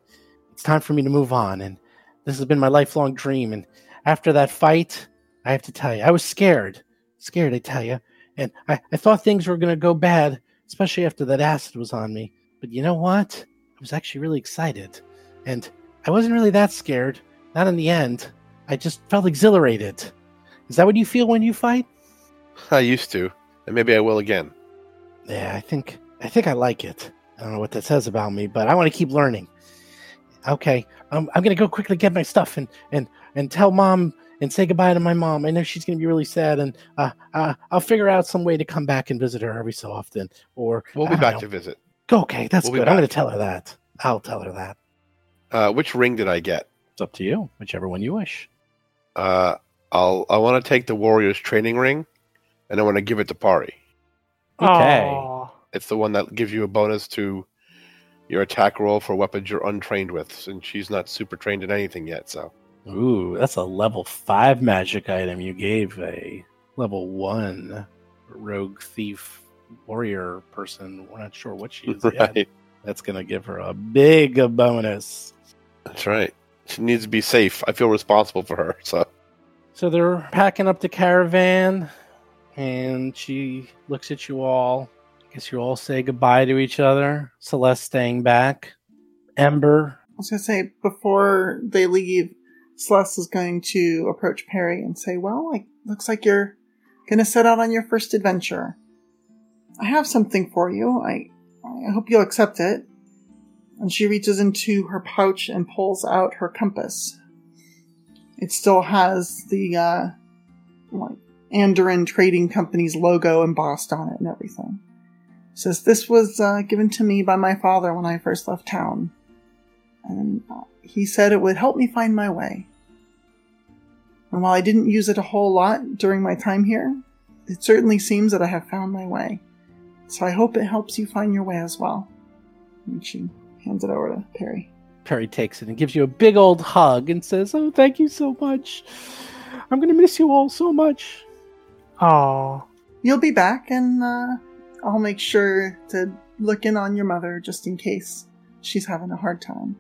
B: it's time for me to move on. And this has been my lifelong dream. And after that fight, I have to tell you, I was scared, scared. I tell you, and I, I thought things were going to go bad, especially after that acid was on me. But you know what? I was actually really excited, and I wasn't really that scared. Not in the end. I just felt exhilarated. Is that what you feel when you fight?
F: I used to, and maybe I will again.
B: Yeah, I think I think I like it. I don't know what that says about me, but I want to keep learning. Okay, um, I'm gonna go quickly get my stuff and and and tell mom and say goodbye to my mom. I know she's gonna be really sad, and uh, uh, I'll figure out some way to come back and visit her every so often. Or
F: We'll be
B: don't
F: back
B: know.
F: to visit.
B: Okay, that's
F: We'll
B: good. I'm gonna tell her that. I'll tell her that.
F: Uh, which ring did I get?
B: It's up to you, whichever one you wish.
F: Uh, I'll I want to take the warrior's training ring, and I want to give it to Pari.
B: Okay.
C: Aw.
F: It's the one that gives you a bonus to your attack roll for weapons you're untrained with, since she's not super trained in anything yet. So
B: Ooh, that's a level five magic item. You gave a level one rogue thief warrior person. We're not sure what she is yet.
F: right,
B: That's gonna give her a big bonus.
F: that's right. She needs to be safe. I feel responsible for her. So
B: So they're packing up the caravan, and she looks at you all. I guess you all say goodbye to each other. Celeste staying back. Ember I
D: was gonna say before they leave, Celeste is going to approach Pari and say, "Well, like looks like you're gonna set out on your first adventure. I have something for you. I I hope you'll accept it." And she reaches into her pouch and pulls out her compass. It still has the uh, like Andoran Trading Company's logo embossed on it and everything. Says this was uh, given to me by my father when I first left town, and he said it would help me find my way. And while I didn't use it a whole lot during my time here, it certainly seems that I have found my way. So I hope it helps you find your way as well. And she hands it over to Pari.
B: Pari takes it and gives you a big old hug and says, "Oh, thank you so much. I'm gonna miss you all so much."
C: Oh,
D: You'll be back, and uh, I'll make sure to look in on your mother just in case she's having a hard time.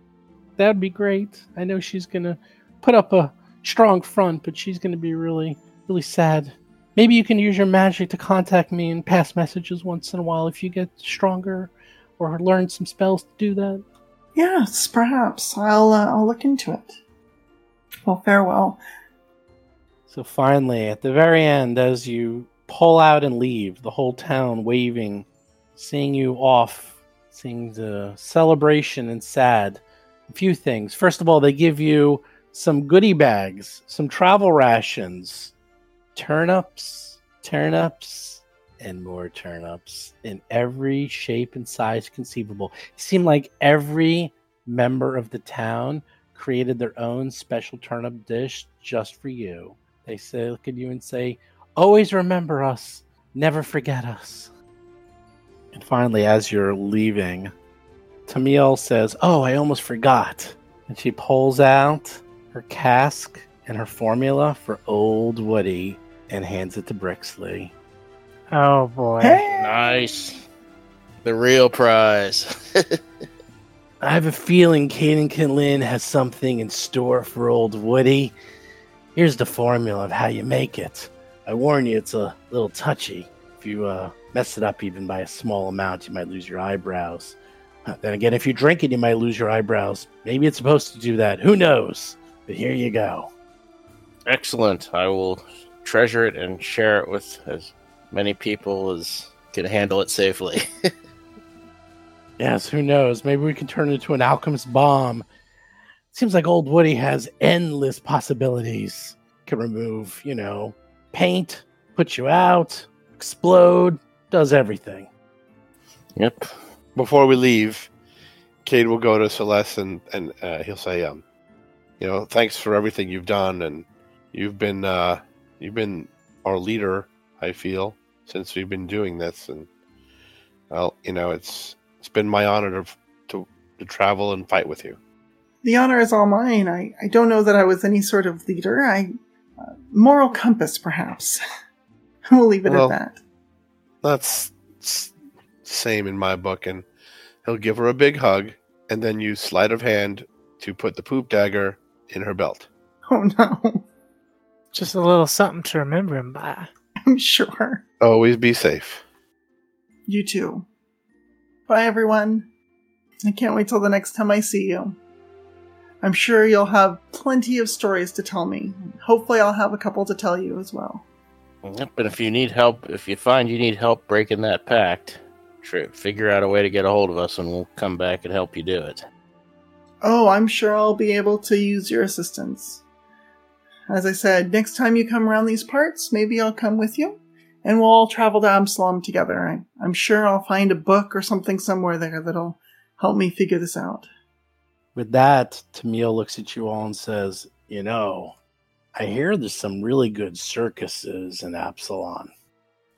B: That'd be great. I know she's gonna put up a strong front, but she's gonna be really, really sad. Maybe you can use your magic to contact me and pass messages once in a while if you get stronger, or learn some spells to do that.
D: Yes, perhaps. I'll uh, I'll look into it. Well, farewell.
B: So finally, at the very end, as you pull out and leave, the whole town waving, seeing you off, seeing the celebration and sad. Few things. First of all, they give you some goodie bags, some travel rations, turnips, turnips, and more turnips in every shape and size conceivable. It seemed like every member of the town created their own special turnip dish just for you. They say, look at you and say, always remember us, never forget us. And finally, as you're leaving, Tamil says, Oh, I almost forgot. And she pulls out her cask and her formula for Old Woody and hands it to Brixley.
C: oh boy.
D: Hey!
E: Nice. The real prize.
B: I have a feeling Cayden Cailean has something in store for Old Woody. Here's the formula of how you make it. I warn you, it's a little touchy. If you uh, mess it up even by a small amount, you might lose your eyebrows. Then again, if you drink it, you might lose your eyebrows. Maybe it's supposed to do that. Who knows? But here you go.
E: Excellent. I will treasure it and share it with as many people as can handle it safely.
B: Yes, who knows? Maybe we can turn it into an alchemist bomb. Seems like old Woody has endless possibilities. Can remove, you know, paint, put you out, explode, does everything.
E: yep.
F: Before we leave, Cade will go to Celeste and, and uh, he'll say, um, you know, thanks for everything you've done, and you've been uh, you've been our leader. I feel since we've been doing this, and well, you know, it's it's been my honor to to, to travel and fight with you.
D: The honor is all mine. I, I don't know that I was any sort of leader. I uh, moral compass, perhaps. we'll leave it
F: Well-
D: at that.
F: That's same in my book, and he'll give her a big hug, and then use sleight of hand to put the poop dagger in her belt.
D: Oh no,
C: Just a little something to remember him by.
D: I'm sure.
F: Always be safe.
D: You too. Bye, everyone. I can't wait till the next time I see you. I'm sure you'll have plenty of stories to tell me. Hopefully, I'll have a couple to tell you as well.
E: Yep. But if you need help, if you find you need help breaking that pact, tr- figure out a way to get a hold of us, and we'll come back and help you do it.
D: Oh, I'm sure I'll be able to use your assistance. As I said, next time you come around these parts, maybe I'll come with you, and we'll all travel to Absalom together. I, I'm sure I'll find a book or something somewhere there that'll help me figure this out.
B: With that, Tamil looks at you all and says, You know, I hear there's some really good circuses in Absalom.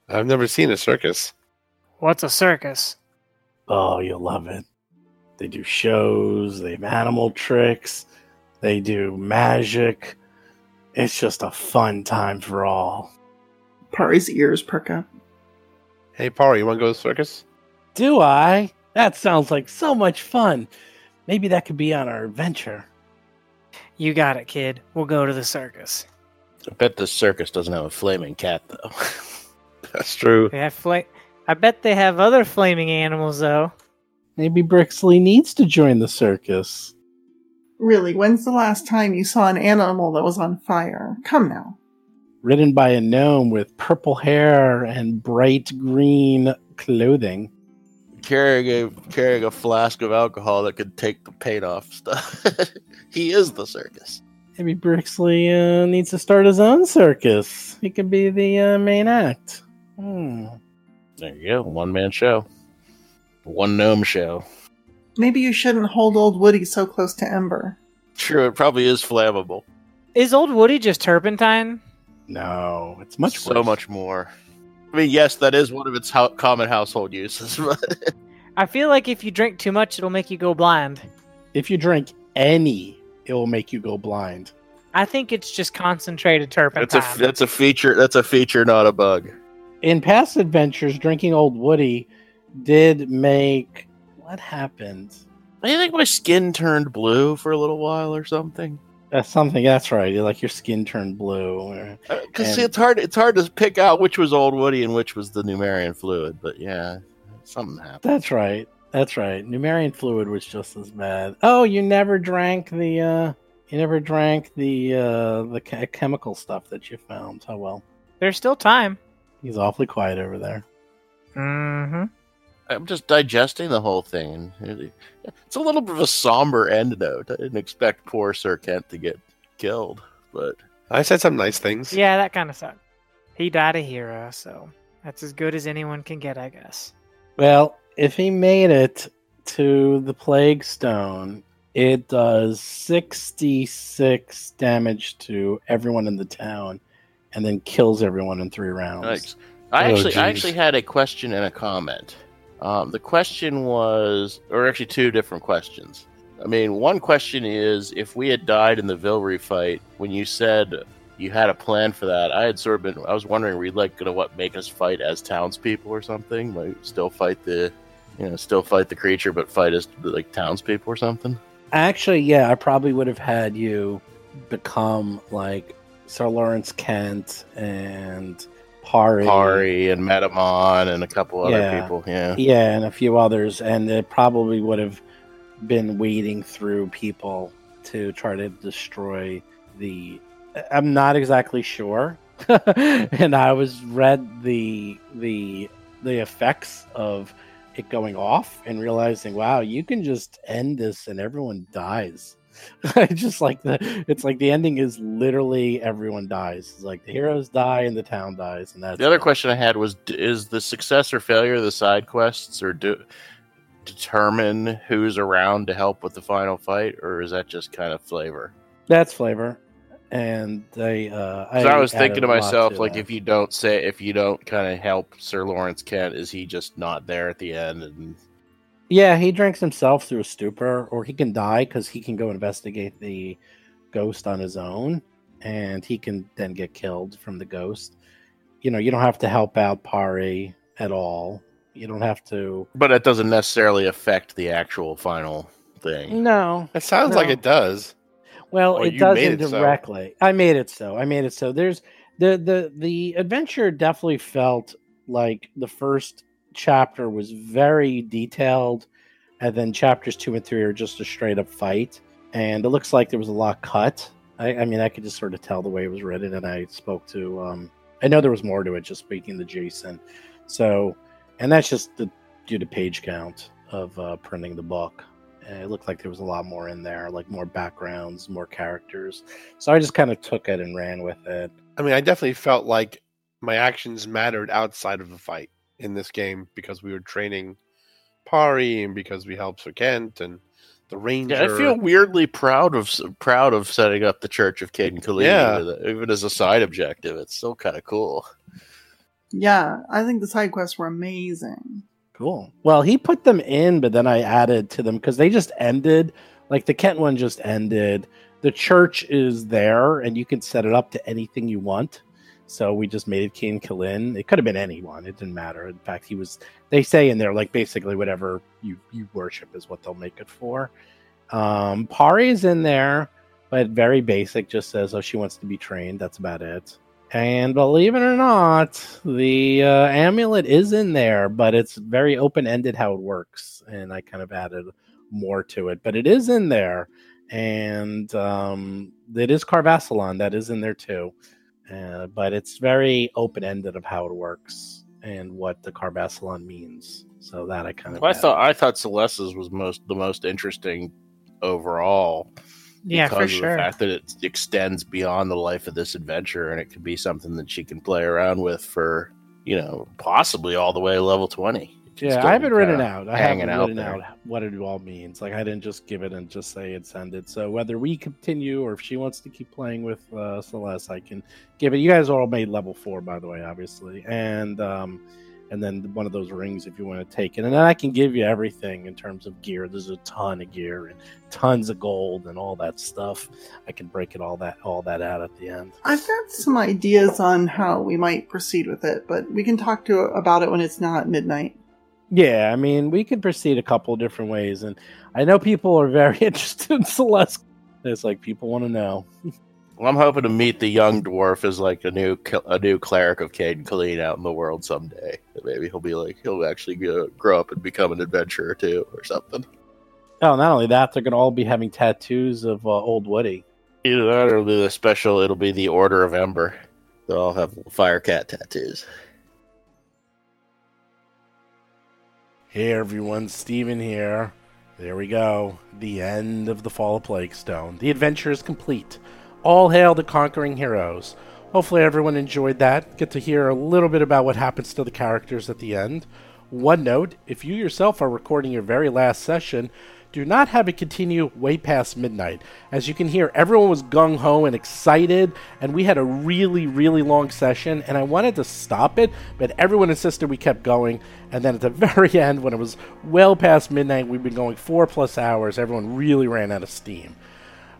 F: I've never seen a circus.
C: What's a circus?
B: Oh, you'll love it. They do shows, they have animal tricks, they do magic. It's just a fun time for all.
D: Pari's ears perk up.
F: Hey, Pari, you want to go to the circus?
B: Do I? That sounds like so much fun. Maybe that could be on our adventure.
C: You got it, kid. We'll go to the circus.
E: I bet the circus doesn't have a flaming cat, though.
F: That's true.
C: They have fla- I bet they have other flaming animals though.
B: Maybe Brixley needs to join the circus.
D: Really, when's the last time you saw an animal that was on fire? Come now.
B: Ridden by a gnome with purple hair and bright green clothing.
E: Carrying a carrying a flask of alcohol that could take the paint off stuff. he is the circus.
B: Maybe Brixley uh, needs to start his own circus. He could be the uh, main act. Hmm.
E: There you go, one man show, one gnome show.
D: Maybe you shouldn't hold old Woody so close to Ember.
E: True, it probably is flammable.
C: Is old Woody just turpentine?
B: No, it's much
E: so
B: worse.
E: much more. I mean, yes, that is one of its ho- common household uses, but
C: I feel like if you drink too much, it'll make you go blind.
B: If you drink any, it will make you go blind.
C: I think it's just concentrated turpentine.
E: that's a that's a feature. That's a feature, not a bug.
B: In past adventures, drinking Old Woody did make what happened.
E: I think my skin turned blue for a little while or something.
B: That's something. That's right. Like your skin turned blue. Or,
E: Because
B: And-
E: it's hard. It's hard to pick out which was old Woody and which was the Numerian fluid. But yeah, something happened.
B: that's right. That's right. Numerian fluid was just as bad. Oh, you never drank the. uh You never drank the uh the che- chemical stuff that you found. Oh well.
C: There's still time.
B: He's awfully quiet over there.
C: Mm-hmm.
E: I'm just digesting the whole thing. It's a little bit of a somber end note. I didn't expect poor Sir Kent to get killed, but
F: I said some nice things.
C: Yeah, that kind of sucked. He died a hero, so that's as good as anyone can get, I guess.
B: Well, if he made it to the Plaguestone, it does 66 damage to everyone in the town and then kills everyone in three rounds.
E: Nice. I
B: Oh,
E: actually, I actually had a question and a comment. Um, the question was, or actually two different questions. I mean, one question is, if we had died in the Vilree fight, when you said you had a plan for that, I had sort of been, I was wondering, were you like gonna what make us fight as townspeople or something? Like still fight the, you know, still fight the creature, but fight as like townspeople or something?
B: Actually, yeah, I probably would have had you become like Sir Lawrence Kent and Pari.
E: Pari and Metamon and a couple other
B: Yeah.
E: people. Yeah.
B: Yeah, and a few others, and it probably would have been wading through people to try to destroy the. I'm not exactly sure, and I was read the the the effects of it going off and realizing, wow, you can just end this and everyone dies. I just like the it's like the ending is literally everyone dies. It's like the heroes die and the town dies, and that's
E: The other
B: it.
E: question I had was: Is the success or failure of the side quests, or do determine who's around to help with the final fight, or is that just kind of flavor?
B: That's flavor, and they. Uh,
E: 'Cause I, was thinking to myself, like,
B: that.
E: if you don't say, if you don't kind of help Sir Lawrence Kent, is he just not there at the end? And
B: yeah, he drinks himself through a stupor, or he can die because he can go investigate the ghost on his own, and he can then get killed from the ghost. You know, you don't have to help out Pari at all. You don't have to.
E: but it doesn't necessarily affect the actual final thing.
B: No,
F: It sounds like it does.
B: Well,
F: Well,
B: it doesn't
F: made it so.
B: directly. I made it so. I made it so. There's the the the adventure definitely felt like the first chapter was very detailed, and then chapters two and three are just a straight up fight. And it looks like there was a lot cut. I, I mean, I could just sort of tell the way it was written, and I spoke to. Um, I know there was more to it, just speaking to Jason. So, and that's just the due to page count of uh, printing the book. And it looked like there was a lot more in there, like more backgrounds, more characters. So I just kind of took it and ran with it.
F: I mean, I definitely felt like my actions mattered outside of the fight in this game because we were training Pari and because we helped Sir Kent and the Ranger.
E: Yeah, I feel weirdly proud of proud of setting up the Church of Cayden Cailean,
F: Yeah.
E: even as a side objective. It's still kind of cool.
D: Yeah, I think the side quests were amazing.
B: Cool. Well, he put them in, but then I added to them because they just ended. Like the Kent one just ended. The church is there, and you can set it up to anything you want. So we just made it Cayden Cailean. It could have been anyone. It didn't matter. In fact, he was. They say in there like basically whatever you you worship is what they'll make it for. Um, Pari is in there, but very basic. Just says oh she wants to be trained. That's about it. And believe it or not, the uh, amulet is in there, but it's very open ended how it works. And I kind of added more to it, but it is in there. and um, it is Carvassalon that is in there too. Uh, but it's very open ended of how it works and what the Carvassalon means. So that I kind of
E: Well, I thought I thought Celeste's was most the most interesting overall.
C: Yeah,
E: because
C: for
E: of
C: sure.
E: The fact that it extends beyond the life of this adventure, and it could be something that she can play around with for you know possibly all the way to level twenty. It can
B: Yeah, I haven't written out. I haven't
E: out
B: written
E: there.
B: out what it all means. Like I didn't just give it and just say it's ended. So whether we continue or if she wants to keep playing with uh, Celeste, I can give it. You guys all made level four, by the way, obviously, and um, and then one of those rings if you want to take it, and then I can give you everything in terms of gear. There's a ton of gear and tons of gold and all that stuff. I can break it all that all that out at the end.
D: I've got some ideas on how we might proceed with it, but we can talk to about it when it's not midnight.
B: Yeah, I mean, we could proceed a couple of different ways, and I know people are very interested in Celeste. It's like people want to know.
E: Well, I'm hoping to meet the young dwarf as like a new a new cleric of Cayden Cailean out in the world someday. Maybe he'll be like he'll actually grow up and become an adventurer too, or something.
B: Oh, not only that, they're gonna all be having tattoos of uh, Old Woody.
E: Either that, or it'll be the special. It'll be the Order of Ember. They'll all have fire cat tattoos.
B: Hey everyone, Stephen here. There we go. The end of the Fall of Plaguestone. The adventure is complete. All hail the conquering heroes. Hopefully everyone enjoyed that. Get to hear a little bit about what happens to the characters at the end. One note, if you yourself are recording your very last session, do not have it continue way past midnight. As you can hear, everyone was gung ho and excited, and we had a really, really long session, and I wanted to stop it, but everyone insisted we kept going. And then at the very end, when it was well past midnight, we've been going four plus hours, everyone really ran out of steam.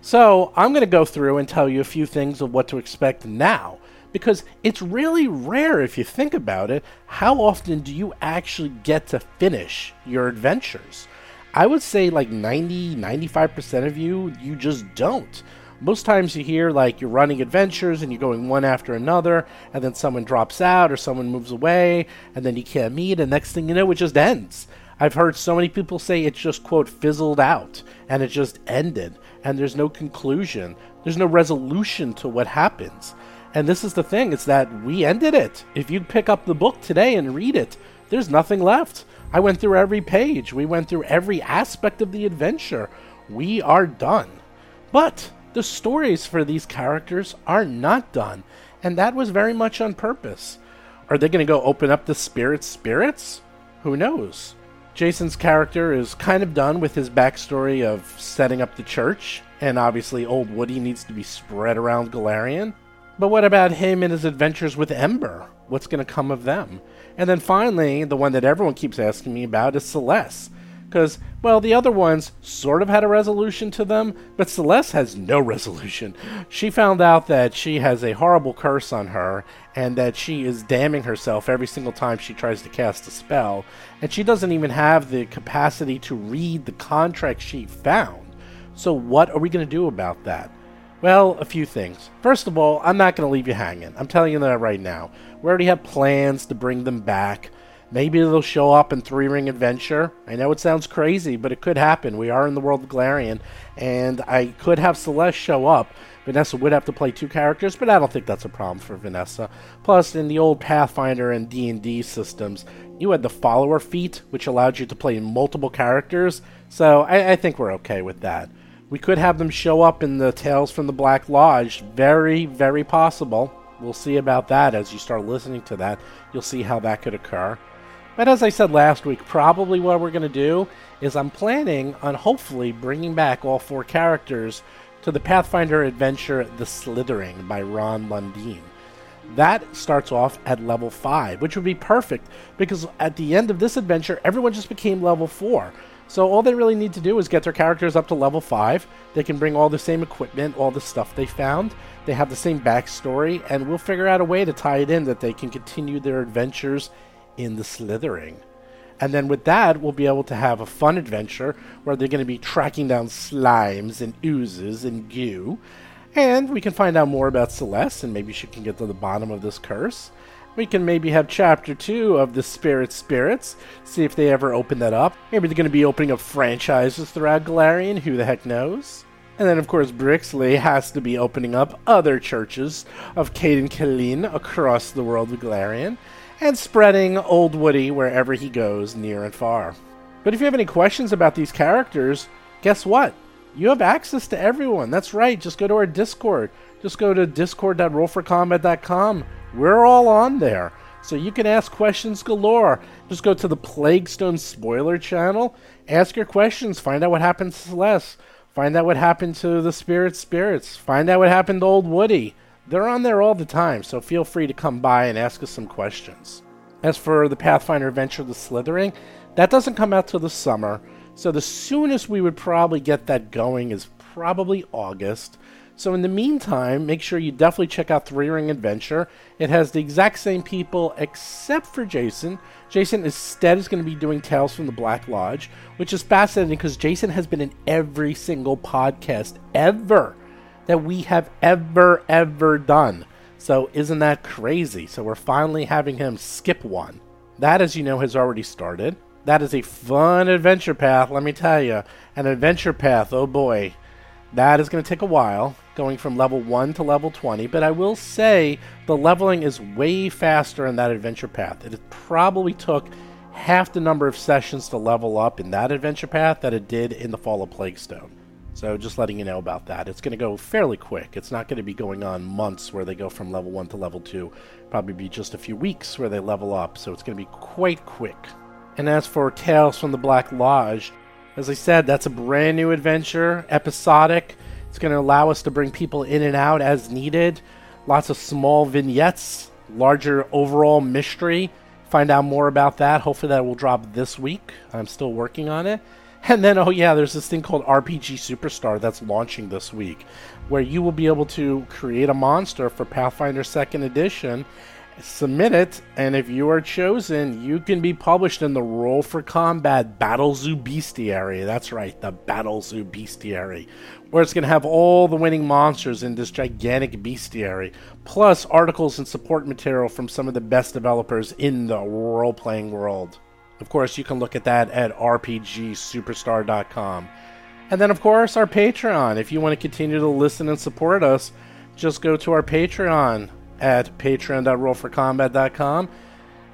B: So I'm going to go through and tell you a few things of what to expect now. Because it's really rare, if you think about it, how often do you actually get to finish your adventures? I would say like 90, 95% of you, you just don't. Most times you hear like you're running adventures and you're going one after another, and then someone drops out or someone moves away, and then you can't meet, and next thing you know, it just ends. I've heard so many people say it just, quote, fizzled out, and it just ended, and there's no conclusion. There's no resolution to what happens. And this is the thing, it's that we ended it. If you pick up the book today and read it, there's nothing left. I went through every page. We went through every aspect of the adventure. We are done. But the stories for these characters are not done, and that was very much on purpose. Are they going to go open up the spirit spirits? Who knows? Jason's character is kind of done with his backstory of setting up the church, and obviously Old Woody needs to be spread around Golarion. But what about him and his adventures with Ember? What's going to come of them? And then finally, the one that everyone keeps asking me about is Celeste. Because, well, the other ones sort of had a resolution to them, but Celeste has no resolution. She found out that she has a horrible curse on her, and that she is damning herself every single time she tries to cast a spell, and she doesn't even have the capacity to read the contract she found. So, what are we going to do about that? Well, a few things. First of all, I'm not going to leave you hanging. I'm telling you that right now. We already have plans to bring them back. Maybe they'll show up in Three Ring Adventure. I know it sounds crazy, but it could happen. We are in the world of Golarion, and I could have Celeste show up. Vanessa would have to play two characters, but I don't think that's a problem for Vanessa. Plus, in the old Pathfinder and D&D systems, you had the follower feat, which allowed you to play multiple characters, so I, I think we're okay with that. We could have them show up in the Tales from the Black Lodge. Very, very possible. We'll see about that as you start listening to that. You'll see how that could occur. But as I said last week, probably what we're going to do is I'm planning on hopefully bringing back all four characters to the Pathfinder adventure The Slithering by Ron Lundeen. That starts off at level 5, which would be perfect because at the end of this adventure, everyone just became level 4. So all they really need to do is get their characters up to level 5. They can bring all the same equipment, all the stuff they found. They have the same backstory, and we'll figure out a way to tie it in that they can continue their adventures in the slithering. And then with that, we'll be able to have a fun adventure where they're going to be tracking down slimes and oozes and goo. And we can find out more about Celeste, and maybe she can get to the bottom of this curse. We can maybe have chapter two of the Spirit Spirits, see if they ever open that up. Maybe they're going to be opening up franchises throughout Golarion, who the heck knows? And then, of course, Brixley has to be opening up other churches of Cayden Cailean across the world of Golarion and spreading Old Woody wherever he goes, near and far. But if you have any questions about these characters, guess what? You have access to everyone. That's right. Just go to our Discord. Just go to discord.rollforcombat.com. We're all on there. So you can ask questions galore. Just go to the Plaguestone spoiler channel, ask your questions, find out what happened to Celeste Find out what happened to the Spirit Spirits. Find out what happened to Old Woody. They're on there all the time, so feel free to come by and ask us some questions. As for the Pathfinder Adventure The Slithering, that doesn't come out till the summer, so the soonest we would probably get that going is probably August. So in the meantime, make sure you definitely check out Three Ring Adventure. It has the exact same people except for Jason. Jason instead is going to be doing Tales from the Black Lodge, which is fascinating because Jason has been in every single podcast ever that we have ever ever done. So isn't that crazy? So we're finally having him skip one. That, as you know, has already started. That is a fun adventure path, let me tell you. An adventure path, oh boy. That is going to take a while going from level 1 to level 20, but I will say the leveling is way faster in that adventure path. It probably took half the number of sessions to level up in that adventure path that it did in the Fall of Plaguestone. So just letting you know about that. It's going to go fairly quick. It's not going to be going on months where they go from level 1 to level 2. Probably be just a few weeks where they level up, so it's going to be quite quick. And as for Tales from the Black Lodge, as I said, that's a brand new adventure, episodic. It's going to allow us to bring people in and out as needed. Lots of small vignettes, larger overall mystery. Find out more about that. Hopefully, that will drop this week. I'm still working on it. And then, oh yeah, there's this thing called RPG Superstar that's launching this week, where you will be able to create a monster for Pathfinder 2nd Edition submit it, and if you are chosen, you can be published in the Roll for Combat Battle Zoo Bestiary. That's right, the Battle Zoo Bestiary, where it's going to have all the winning monsters in this gigantic bestiary, plus articles and support material from some of the best developers in the role playing world. Of course, you can look at that at rpgsuperstar.com. And then, of course, our Patreon. If you want to continue to listen and support us, just go to our Patreon at patreon.rollforcombat.com.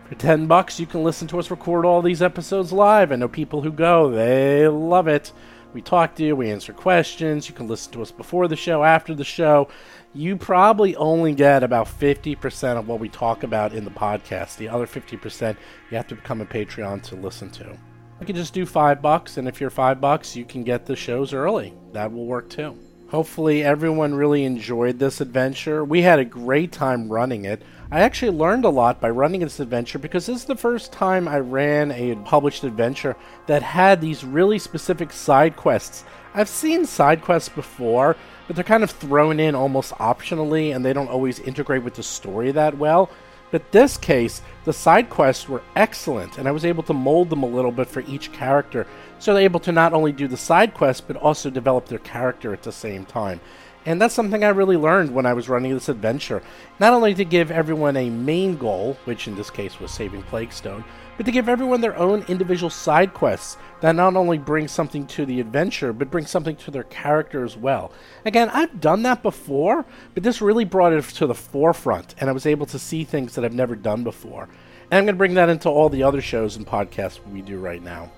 B: For 10 bucks, you can listen to us record all these episodes live. I know people who go, they love it. We talk to you, we answer questions. You can listen to us before the show, after the show. You probably only get about 50% of what we talk about in the podcast. The other 50% you have to become a Patreon to listen to. You can just do 5 bucks and if you're 5 bucks, you can get the shows early. That will work too. Hopefully, everyone really enjoyed this adventure. We had a great time running it. I actually learned a lot by running this adventure because this is the first time I ran a published adventure that had these really specific side quests. I've seen side quests before, but they're kind of thrown in almost optionally and they don't always integrate with the story that well. But this case, the side quests were excellent, and I was able to mold them a little bit for each character, so they're able to not only do the side quests, but also develop their character at the same time. And that's something I really learned when I was running this adventure. Not only to give everyone a main goal, which in this case was saving Plaguestone, but to give everyone their own individual side quests that not only bring something to the adventure, but bring something to their character as well. Again, I've done that before, but this really brought it to the forefront, and I was able to see things that I've never done before. And I'm going to bring that into all the other shows and podcasts we do right now.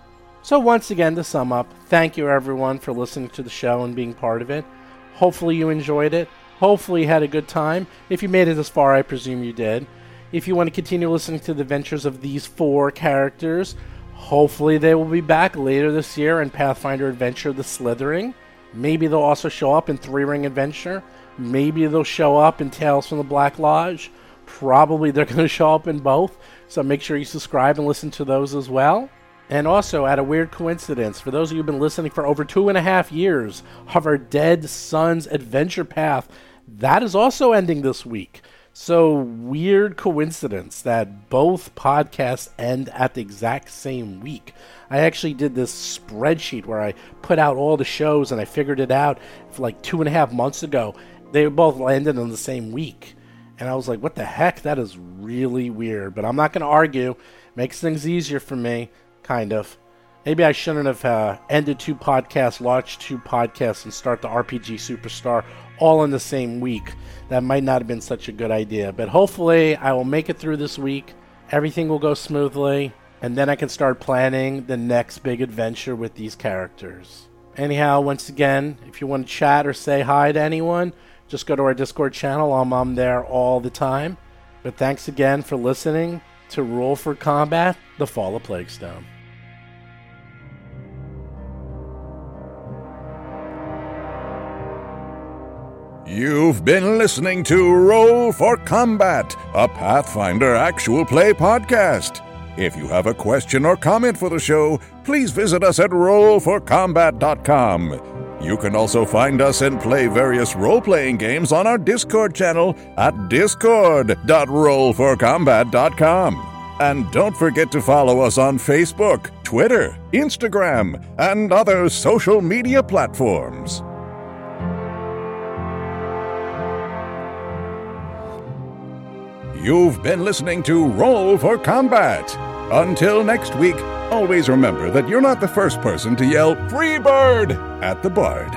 B: So, once again, to sum up, thank you everyone for listening to the show and being part of it. Hopefully, you enjoyed it. Hopefully, you had a good time. If you made it this far, I presume you did. If you want to continue listening to the adventures of these four characters, hopefully they will be back later this year in Pathfinder Adventure The Slithering. Maybe they'll also show up in Three Ring Adventure. Maybe they'll show up in Tales from the Black Lodge. Probably they're going to show up in both. So make sure you subscribe and listen to those as well. And also, at a weird coincidence, for those of you who've been listening for over two and a half years of our Dead Sons Adventure Path, that is also ending this week. So, weird coincidence that both podcasts end at the exact same week. I actually did this spreadsheet where I put out all the shows and I figured it out like two and a half months ago. They both landed on the same week. And I was like, what the heck? That is really weird. But I'm not going to argue. Makes things easier for me, kind of. Maybe I shouldn't have uh, ended two podcasts, launched two podcasts, and start the RPG Superstar all in the same week. That might not have been such a good idea. But hopefully, I will make it through this week. Everything will go smoothly, and then I can start planning the next big adventure with these characters. Anyhow, once again, if you want to chat or say hi to anyone, just go to our Discord channel. I'm, I'm there all the time. But thanks again for listening to Roll for Combat The Fall of Plaguestone.
A: You've been listening to Roll for Combat, a Pathfinder actual play podcast. If you have a question or comment for the show, please visit us at rollforcombat.com. You can also find us and play various role playing games on our Discord channel at discord.rollforcombat.com. And don't forget to follow us on Facebook, Twitter, Instagram, and other social media platforms. You've been listening to Roll for Combat. Until next week, always remember that you're not the first person to yell Free Bird at the Bard.